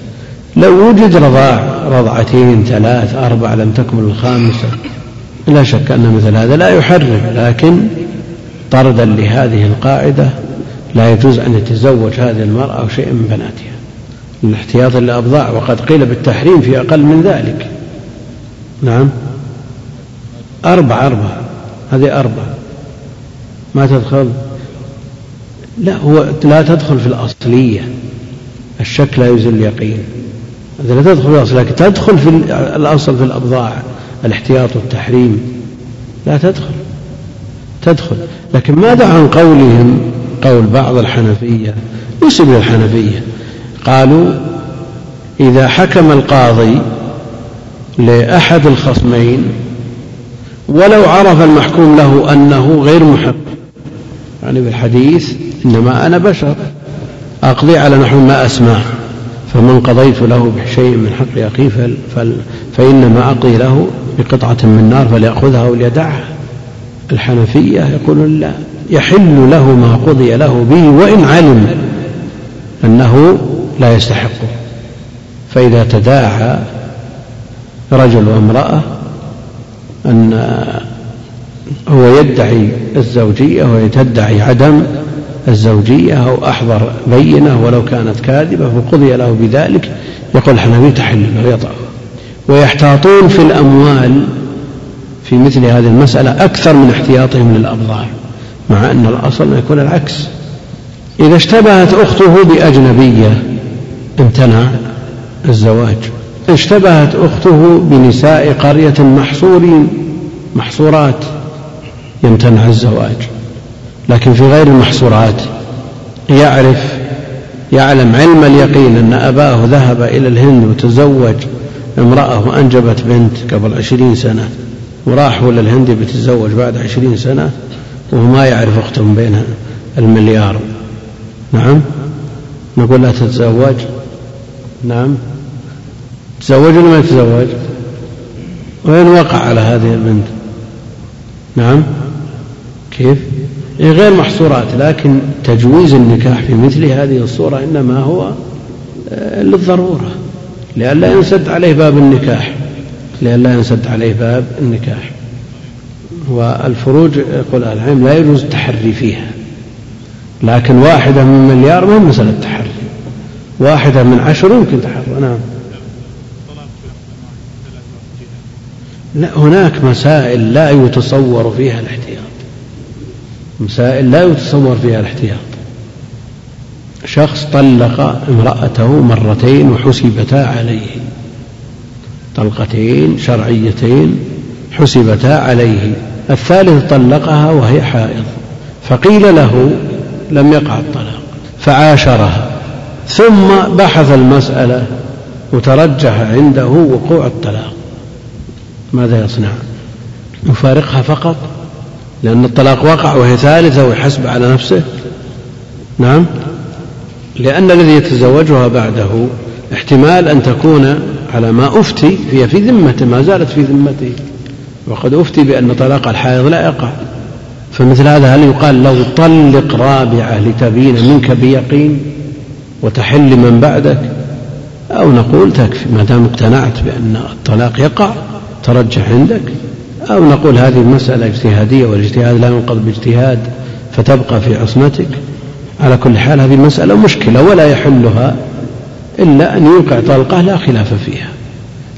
Speaker 2: لو وجد رضاع رضعتين ثلاث أربع لم تكمل الخامسة لا شك أن مثل هذا لا يحرم لكن طردا لهذه القاعدة لا يجوز أن يتزوج هذه المرأة أو شيء من بناتها. الاحتياط للأبضاع وقد قيل بالتحريم في أقل من ذلك. نعم. أربعة أربعة. هذه أربعة. ما تدخل؟ لا هو لا تدخل في الأصلية. الشك لا يزل اليقين. هذا لا تدخل في الأصل لكن تدخل في الأصل في الأبضاع الاحتياط والتحريم. لا تدخل. تدخل. لكن ماذا عن قولهم؟ قول بعض الحنفية. نسب للحنفية قالوا إذا حكم القاضي لأحد الخصمين ولو عرف المحكوم له أنه غير محق. يعني بالحديث إنما أنا بشر أقضي على نحو ما أسمع. فمن قضيت له بشيء من حق أخيه فإنما أقضي له بقطعة من نار فليأخذها وليدعها. الحنفية يقولون لا يحل له ما قضي له به وإن علم أنه لا يستحقه فإذا تداعى رجل وامرأة أن هو يدعي الزوجية وهي تدعي عدم الزوجية أو أحضر بينة ولو كانت كاذبة فقضي له بذلك يقول الحنفي تحل له يطعه ويحتاطون في الأموال في مثل هذه المسألة أكثر من احتياطهم للأبضاع مع أن الأصل أن يكون العكس. إذا اشتبهت أخته بأجنبية امتنع الزواج. اشتبهت أخته بنساء قرية محصورين محصورات يمتنع الزواج. لكن في غير المحصورات يعرف يعلم علم اليقين أن أباه ذهب إلى الهند وتزوج امرأة وأنجبت بنت قبل عشرين سنة وراح إلى الهند بعد عشرين سنة وهو ما يعرف أختهم بين المليار. نعم؟ نقول لا تتزوج؟ نعم؟ تزوج ولا ما يتزوج؟ وين وقع على هذه البنت؟ نعم. كيف؟ إيه غير محصورات لكن تجويز النكاح في مثل هذه الصورة إنما هو آه، للضرورة لئلا ينسد عليه باب النكاح لئلا ينسد عليه باب النكاح. والفروج يقول العلم لا يجوز التحري فيها لكن واحدة من مليار ما مسألة تحري واحدة من عشر يمكن تحري. نعم. لا هناك مسائل لا يتصور فيها الاحتياط. مسائل لا يتصور فيها الاحتياط. شخص طلق امرأته مرتين وحسبتا عليه. طلقتين شرعيتين حسبتا عليه. الثالث طلقها وهي حائض. فقيل له لم يقع الطلاق فعاشرها. ثم بحث المسألة وترجح عنده وقوع الطلاق. ماذا يصنع؟ يفارقها فقط؟ لأن الطلاق وقع وهي ثالثة ويحسب على نفسه؟ نعم. لأن الذي يتزوجها بعده احتمال أن تكون على ما أفتي هي في ذمته ما زالت في ذمته. وقد أفتي بأن طلاق الحائض لا يقع. فمثل هذا هل يقال له طلق رابعة لتبين منك بيقين وتحل من بعدك؟ أو نقول تكفي ما دام اقتنعت بأن الطلاق يقع ترجح عندك أو نقول هذه مسألة اجتهادية والاجتهاد لا ينقض باجتهاد فتبقى في عصمتك. على كل حال هذه المسألة مشكلة ولا يحلها إلا أن يوقع طلقة لا خلاف فيها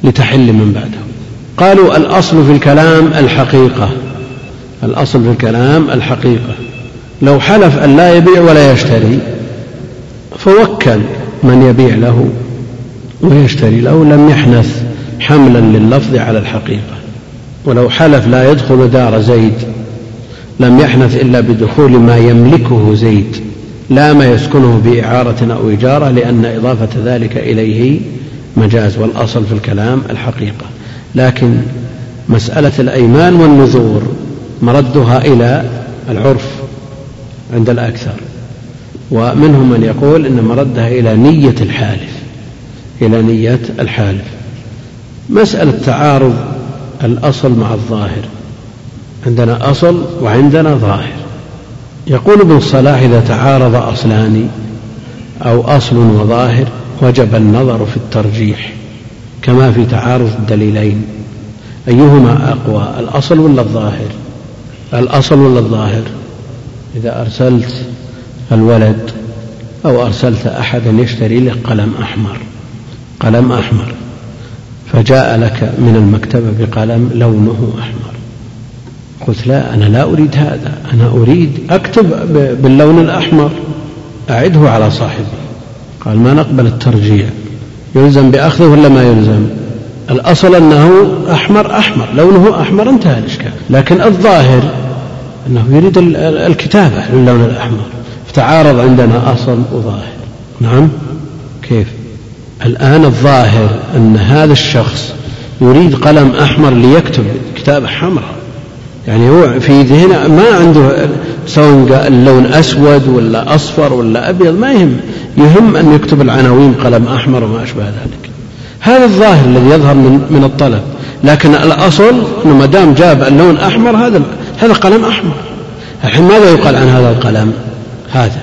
Speaker 2: لتحل من بعده. قالوا الأصل في الكلام الحقيقة. الأصل في الكلام الحقيقة. لو حلف أن لا يبيع ولا يشتري فوكل من يبيع له ويشتري له. لم يحنث. حملا لللفظ على الحقيقة. ولو حلف لا يدخل دار زيد لم يحنث إلا بدخول ما يملكه زيد لا ما يسكنه بإعارة أو إجارة لأن إضافة ذلك إليه مجاز والأصل في الكلام الحقيقة. لكن مسألة الأيمان والنذور مردها إلى العرف عند الأكثر. ومنهم من يقول إن مردها إلى نية الحالف إلى نية الحالف. مسألة تعارض الأصل مع الظاهر. عندنا أصل وعندنا ظاهر. يقول ابن الصلاح إذا تعارض أصلان أو أصل وظاهر وجب النظر في الترجيح كما في تعارض الدليلين. أيهما أقوى الأصل ولا الظاهر؟ الأصل ولا الظاهر؟ إذا أرسلت الولد أو أرسلت أحدا يشتري لك قلم أحمر قلم أحمر. فجاء لك من المكتبة بقلم لونه أحمر. قلت لا أنا لا أريد هذا. أنا أريد أكتب باللون الأحمر. أعده على صاحبه قال ما نقبل الترجيع. يلزم بأخذه ولا ما يلزم؟ الأصل أنه أحمر أحمر. لونه أحمر انتهى الإشكال. لكن الظاهر أنه يريد الكتابة للون الأحمر. فتعارض عندنا أصل وظاهر. نعم؟ كيف؟ الآن الظاهر أن هذا الشخص يريد قلم أحمر ليكتب كتابة حمراء. يعني هو في ذهنه ما عنده سواء اللون أسود ولا أصفر ولا أبيض ما يهم. يهم أن يكتب العناوين قلم أحمر وما أشبه ذلك. هذا الظاهر الذي يظهر من, من الطلب. لكن الأصل أنه ما دام جاب اللون أحمر هذا هذا قلم أحمر. الحين ماذا يقال عن هذا القلم؟ هذا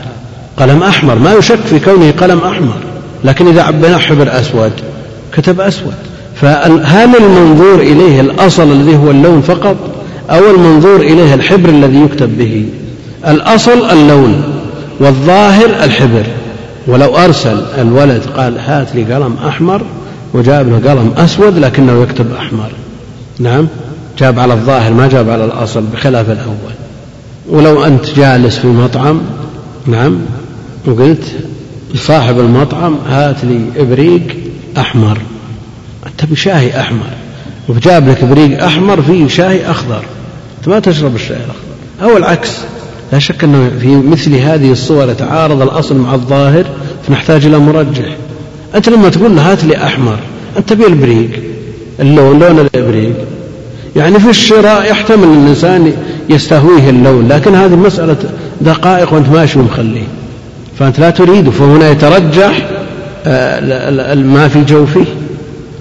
Speaker 2: قلم أحمر. ما يشك في كونه قلم أحمر. لكن إذا عبنا حبر أسود كتب أسود. فهل المنظور إليه الأصل الذي هو اللون فقط أو المنظور إليه الحبر الذي يكتب به؟ الأصل اللون والظاهر الحبر. ولو أرسل الولد قال هات لي قلم أحمر وجاب له قلم أسود لكنه يكتب أحمر. نعم جاب على الظاهر ما جاب على الأصل بخلاف الأول. ولو أنت جالس في مطعم نعم وقلت لصاحب المطعم هات لي إبريق أحمر. أنت بشاهي أحمر؟ وجاب لك إبريق أحمر فيه شاي أخضر. أنت ما تشرب الشاي الأخضر. أو العكس. لا شك أنه في مثل هذه الصور يتعارض الأصل مع الظاهر فنحتاج إلى مرجح. أنت لما تقول له هات لي أحمر أنت تبي البريق اللون لون الإبريق. يعني في الشراء يحتمل الإنسان يستهويه اللون لكن هذه مسألة دقائق وأنت ماشي ومخليه. فأنت لا تريده فهنا يترجح آه، ما في جوفه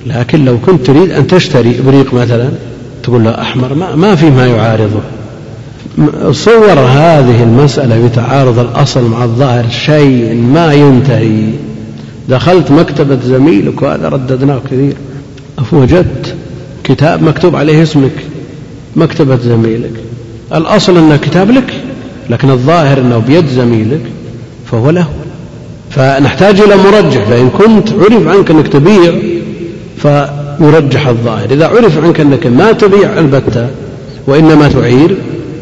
Speaker 2: لكن لو كنت تريد أن تشتري إبريق مثلا تقول له أحمر ما, ما في ما يعارضه. صور هذه المسألة بتعارض الأصل مع الظاهر شيء ما ينتهي. دخلت مكتبة زميلك وهذا رددناه كثير. فوجدت كتاب مكتوب عليه اسمك مكتبة زميلك. الأصل أنه كتاب لك لكن الظاهر أنه بيد زميلك. فهو له. فنحتاج إلى مرجح فإن كنت عرف عنك أنك تبيع فيرجح الظاهر. إذا عرف عنك أنك ما تبيع البتة وإنما تعير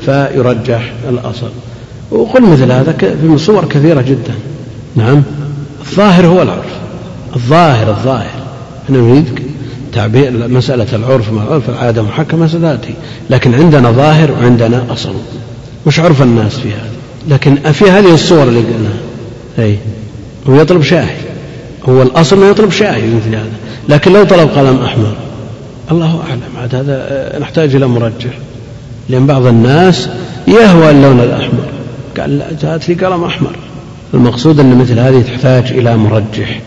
Speaker 2: فيرجح الأصل. وقل مثل هذا في صور كثيرة جدا. نعم. الظاهر هو العرف. الظاهر الظاهر. إحنا نريد تعبير مسألة العرف مع العرف العادة محكمة ستأتي. لكن عندنا ظاهر وعندنا أصل. وش عرف الناس في هذا؟ لكن في هذه الصور اللي قلناها أي هو يطلب شاي هو الأصل أنه يطلب شاي مثل هذا. لكن لو طلب قلم أحمر الله أعلم. عاد هذا نحتاج إلى مرجح. لأن بعض الناس يهوى اللون الأحمر. قال لا جاءت لي قلم أحمر. المقصود أن مثل هذه تحتاج إلى مرجح.